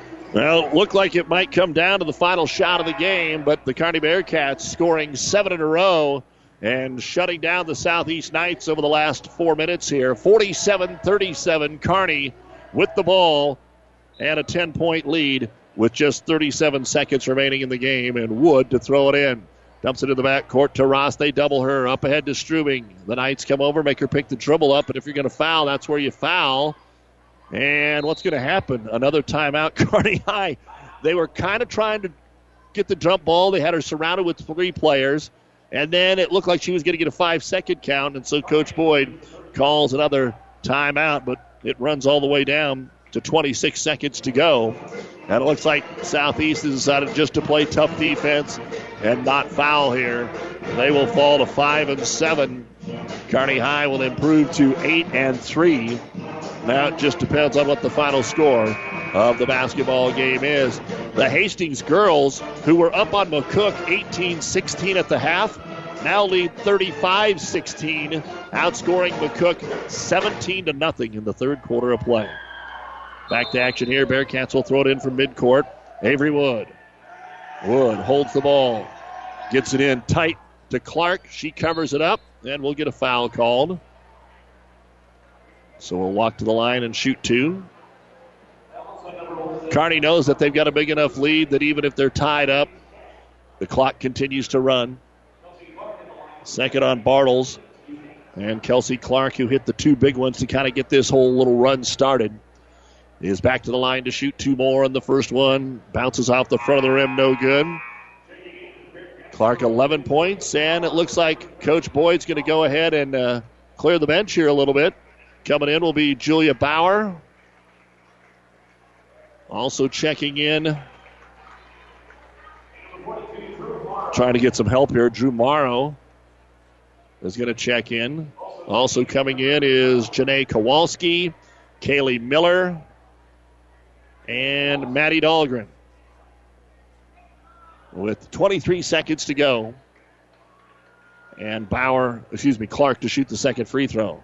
Well, it looked like it might come down to the final shot of the game, but the Kearney Bearcats scoring seven in a row and shutting down the Southeast Knights over the last four minutes here. 47 37, Kearney with the ball and a 10 point lead with just 37 seconds remaining in the game, and Wood to throw it in. Dumps it in the back court to Rost. They double her up ahead to Strubing. The Knights come over, make her pick the dribble up, and if you're going to foul, that's where you foul. And what's going to happen? Another timeout, Kearney High. They were kind of trying to get the jump ball. They had her surrounded with three players. And then it looked like she was going to get a five second count. And so Coach Boyd calls another timeout, but it runs all the way down to 26 seconds to go. And it looks like Southeast has decided just to play tough defense and not foul here. They will fall to five and seven. Kearney High will improve to eight and three. Now it just depends on what the final score of the basketball game is. The Hastings girls, who were up on McCook 18 16 at the half, now lead 35 16, outscoring McCook 17 to nothing in the third quarter of play. Back to action here. Bearcats will throw it in from midcourt. Avery Wood. Wood holds the ball, gets it in tight to Clark. She covers it up, and we'll get a foul called. So we'll walk to the line and shoot two. Kearney knows that they've got a big enough lead that even if they're tied up, the clock continues to run. Second on Bartles. And Kelsey Clark, who hit the two big ones to kind of get this whole little run started, is back to the line to shoot two more on the first one. Bounces off the front of the rim, no good. Clark 11 points, and it looks like Coach Boyd's going to go ahead and uh, clear the bench here a little bit. Coming in will be Julia Bauer. Also checking in. Trying to get some help here. Drew Morrow is going to check in. Also coming in is Janae Kowalski, Kaylee Miller, and Maddie Dahlgren. With 23 seconds to go. And Bauer, excuse me, Clark to shoot the second free throw.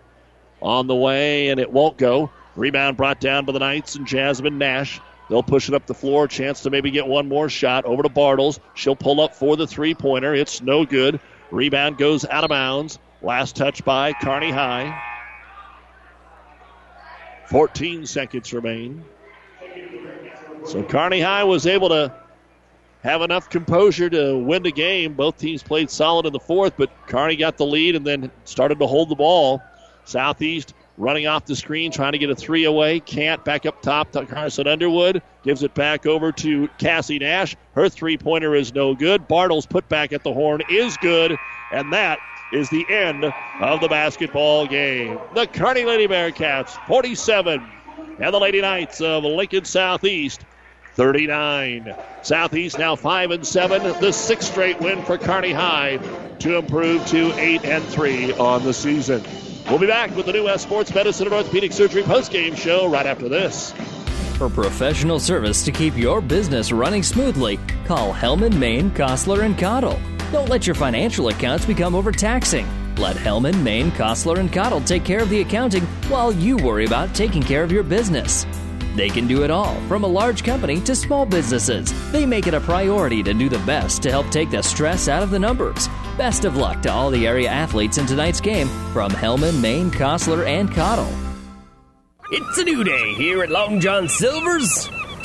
On the way, and it won't go. Rebound brought down by the Knights and Jasmine Nash. They'll push it up the floor. Chance to maybe get one more shot. Over to Bartles. She'll pull up for the three pointer. It's no good. Rebound goes out of bounds. Last touch by Kearney High. 14 seconds remain. So Kearney High was able to have enough composure to win the game. Both teams played solid in the fourth, but Kearney got the lead and then started to hold the ball. Southeast running off the screen, trying to get a three away. Can't back up top to Carson Underwood. Gives it back over to Cassie Nash. Her three pointer is no good. Bartles put back at the horn is good. And that is the end of the basketball game. The Kearney Lady Bearcats 47 and the Lady Knights of Lincoln Southeast 39. Southeast now 5 and 7. The sixth straight win for Kearney High to improve to 8 and 3 on the season. We'll be back with the New West Sports Medicine and Orthopedic Surgery postgame show right after this. For professional service to keep your business running smoothly, call Hellman, Maine, Kostler, and Cottle. Don't let your financial accounts become overtaxing. Let Hellman, Maine, Kostler, and Cottle take care of the accounting while you worry about taking care of your business. They can do it all, from a large company to small businesses. They make it a priority to do the best to help take the stress out of the numbers. Best of luck to all the area athletes in tonight's game from Hellman, Maine, Kostler, and Cottle. It's a new day here at Long John Silver's.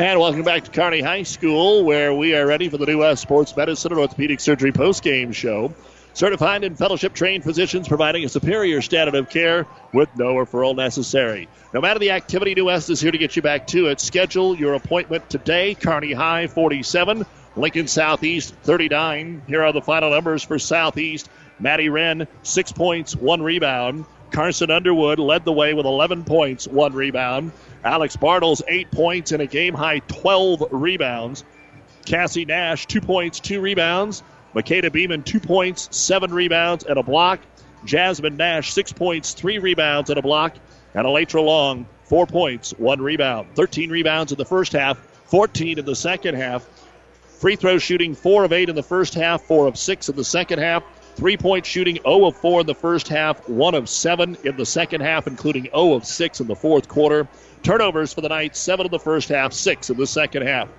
And welcome back to Kearney High School, where we are ready for the New West Sports Medicine and Orthopedic Surgery post-game show. Certified and fellowship trained physicians providing a superior standard of care with no referral necessary. No matter the activity, New West is here to get you back to it. Schedule your appointment today. Kearney High 47, Lincoln Southeast 39. Here are the final numbers for Southeast. Maddie Wren, six points, one rebound. Carson Underwood led the way with 11 points, one rebound. Alex Bartles, eight points and a game high 12 rebounds. Cassie Nash, two points, two rebounds. Makeda Beeman, two points, seven rebounds, and a block. Jasmine Nash, six points, three rebounds, and a block. And Elytra Long, four points, one rebound. 13 rebounds in the first half, 14 in the second half. Free throw shooting, four of eight in the first half, four of six in the second half. Three point shooting, 0 of 4 in the first half, 1 of 7 in the second half, including 0 of 6 in the fourth quarter. Turnovers for the night, 7 in the first half, 6 in the second half.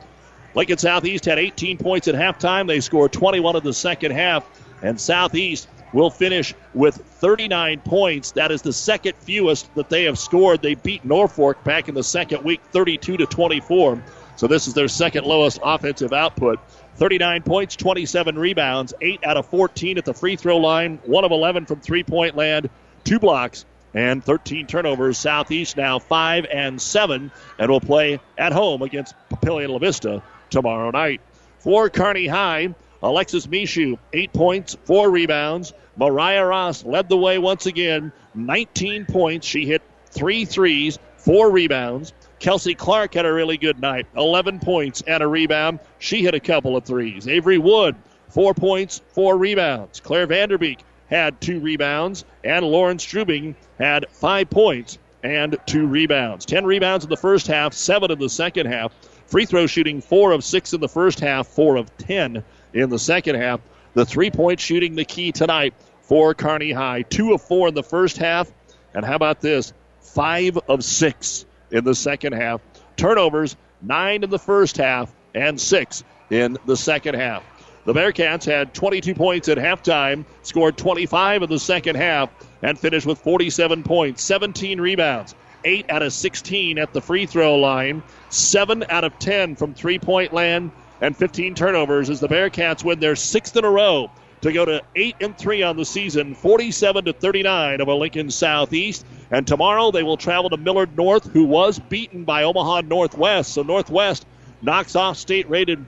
Lincoln Southeast had 18 points at halftime. They scored 21 in the second half. And Southeast will finish with 39 points. That is the second fewest that they have scored. They beat Norfolk back in the second week, 32 to 24. So this is their second lowest offensive output. 39 points, 27 rebounds, 8 out of 14 at the free throw line, 1 of 11 from three point land, 2 blocks, and 13 turnovers. Southeast now 5 and 7, and will play at home against Papillion La Vista tomorrow night. For Kearney High, Alexis Mishu, 8 points, 4 rebounds. Mariah Rost led the way once again, 19 points. She hit three threes, 4 rebounds. Kelsey Clark had a really good night, 11 points and a rebound. She hit a couple of threes. Avery Wood, four points, four rebounds. Claire Vanderbeek had two rebounds, and Lauren Strubing had five points and two rebounds. Ten rebounds in the first half, seven in the second half. Free throw shooting, four of six in the first half, four of ten in the second half. The three point shooting, the key tonight for Kearney High. Two of four in the first half, and how about this? Five of six in the second half. Turnovers, nine in the first half and six in the second half. The Bearcats had 22 points at halftime, scored 25 in the second half, and finished with 47 points, 17 rebounds, 8 out of 16 at the free throw line, 7 out of 10 from three point land, and 15 turnovers as the Bearcats win their sixth in a row to go to 8 and 3 on the season, 47 to 39 over Lincoln Southeast. And tomorrow they will travel to Millard North, who was beaten by Omaha Northwest. So Northwest knocks off state-rated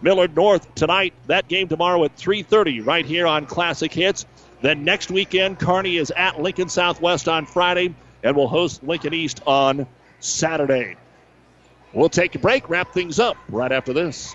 Millard North tonight. That game tomorrow at 3:30 right here on Classic Hits. Then next weekend, Kearney is at Lincoln Southwest on Friday and will host Lincoln East on Saturday. We'll take a break, wrap things up right after this.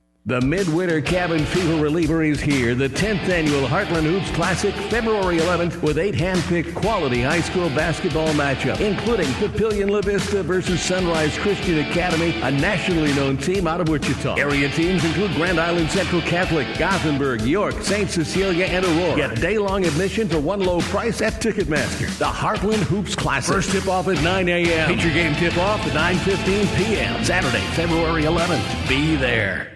The Midwinter Cabin Fever Reliever is here, the 10th annual Heartland Hoops Classic, February 11th, with eight hand-picked quality high school basketball matchups, including Papillion La Vista versus Sunrise Christian Academy, a nationally known team out of Wichita. Area teams include Grand Island Central Catholic, Gothenburg, York, St. Cecilia, and Aurora. Get day-long admission for one low price at Ticketmaster. The Heartland Hoops Classic. First tip-off at 9 a.m. Feature game tip-off at 9.15 p.m. Saturday, February 11th. Be there.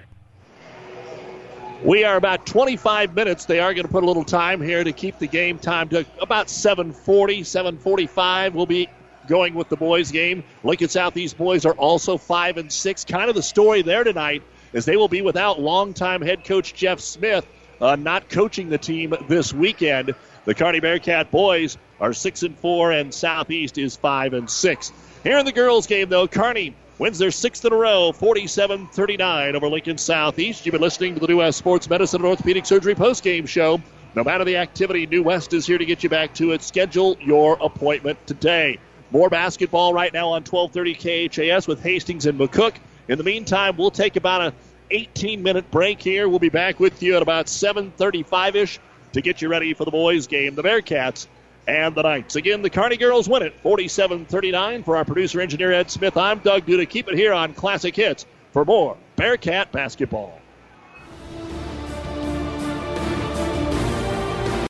We are about 25 minutes. They are going to put a little time here to keep the game time to about 7:40, 7:45. We'll be going with the boys' game. Lincoln Southeast boys are also five and six. Kind of the story there tonight is they will be without longtime head coach Jeff Smith, uh, not coaching the team this weekend. The Kearney Bearcat boys are six and four, and Southeast is five and six. Here in the girls' game, though, Kearney wins their sixth in a row, 47 39 over Lincoln Southeast. You've been listening to the New West Sports Medicine and Orthopedic Surgery postgame show. No matter the activity, New West is here to get you back to it. Schedule your appointment today. More basketball right now on 1230 KHAS with Hastings and McCook. In the meantime, we'll take about a 18 minute break here. We'll be back with you at about 7:35 ish to get you ready for the boys' game. The Bearcats and the Knights. Again, the Kearney girls win it 47 39. For our producer engineer Ed Smith, I'm Doug Duda. Keep it here on Classic Hits for more Bearcat basketball.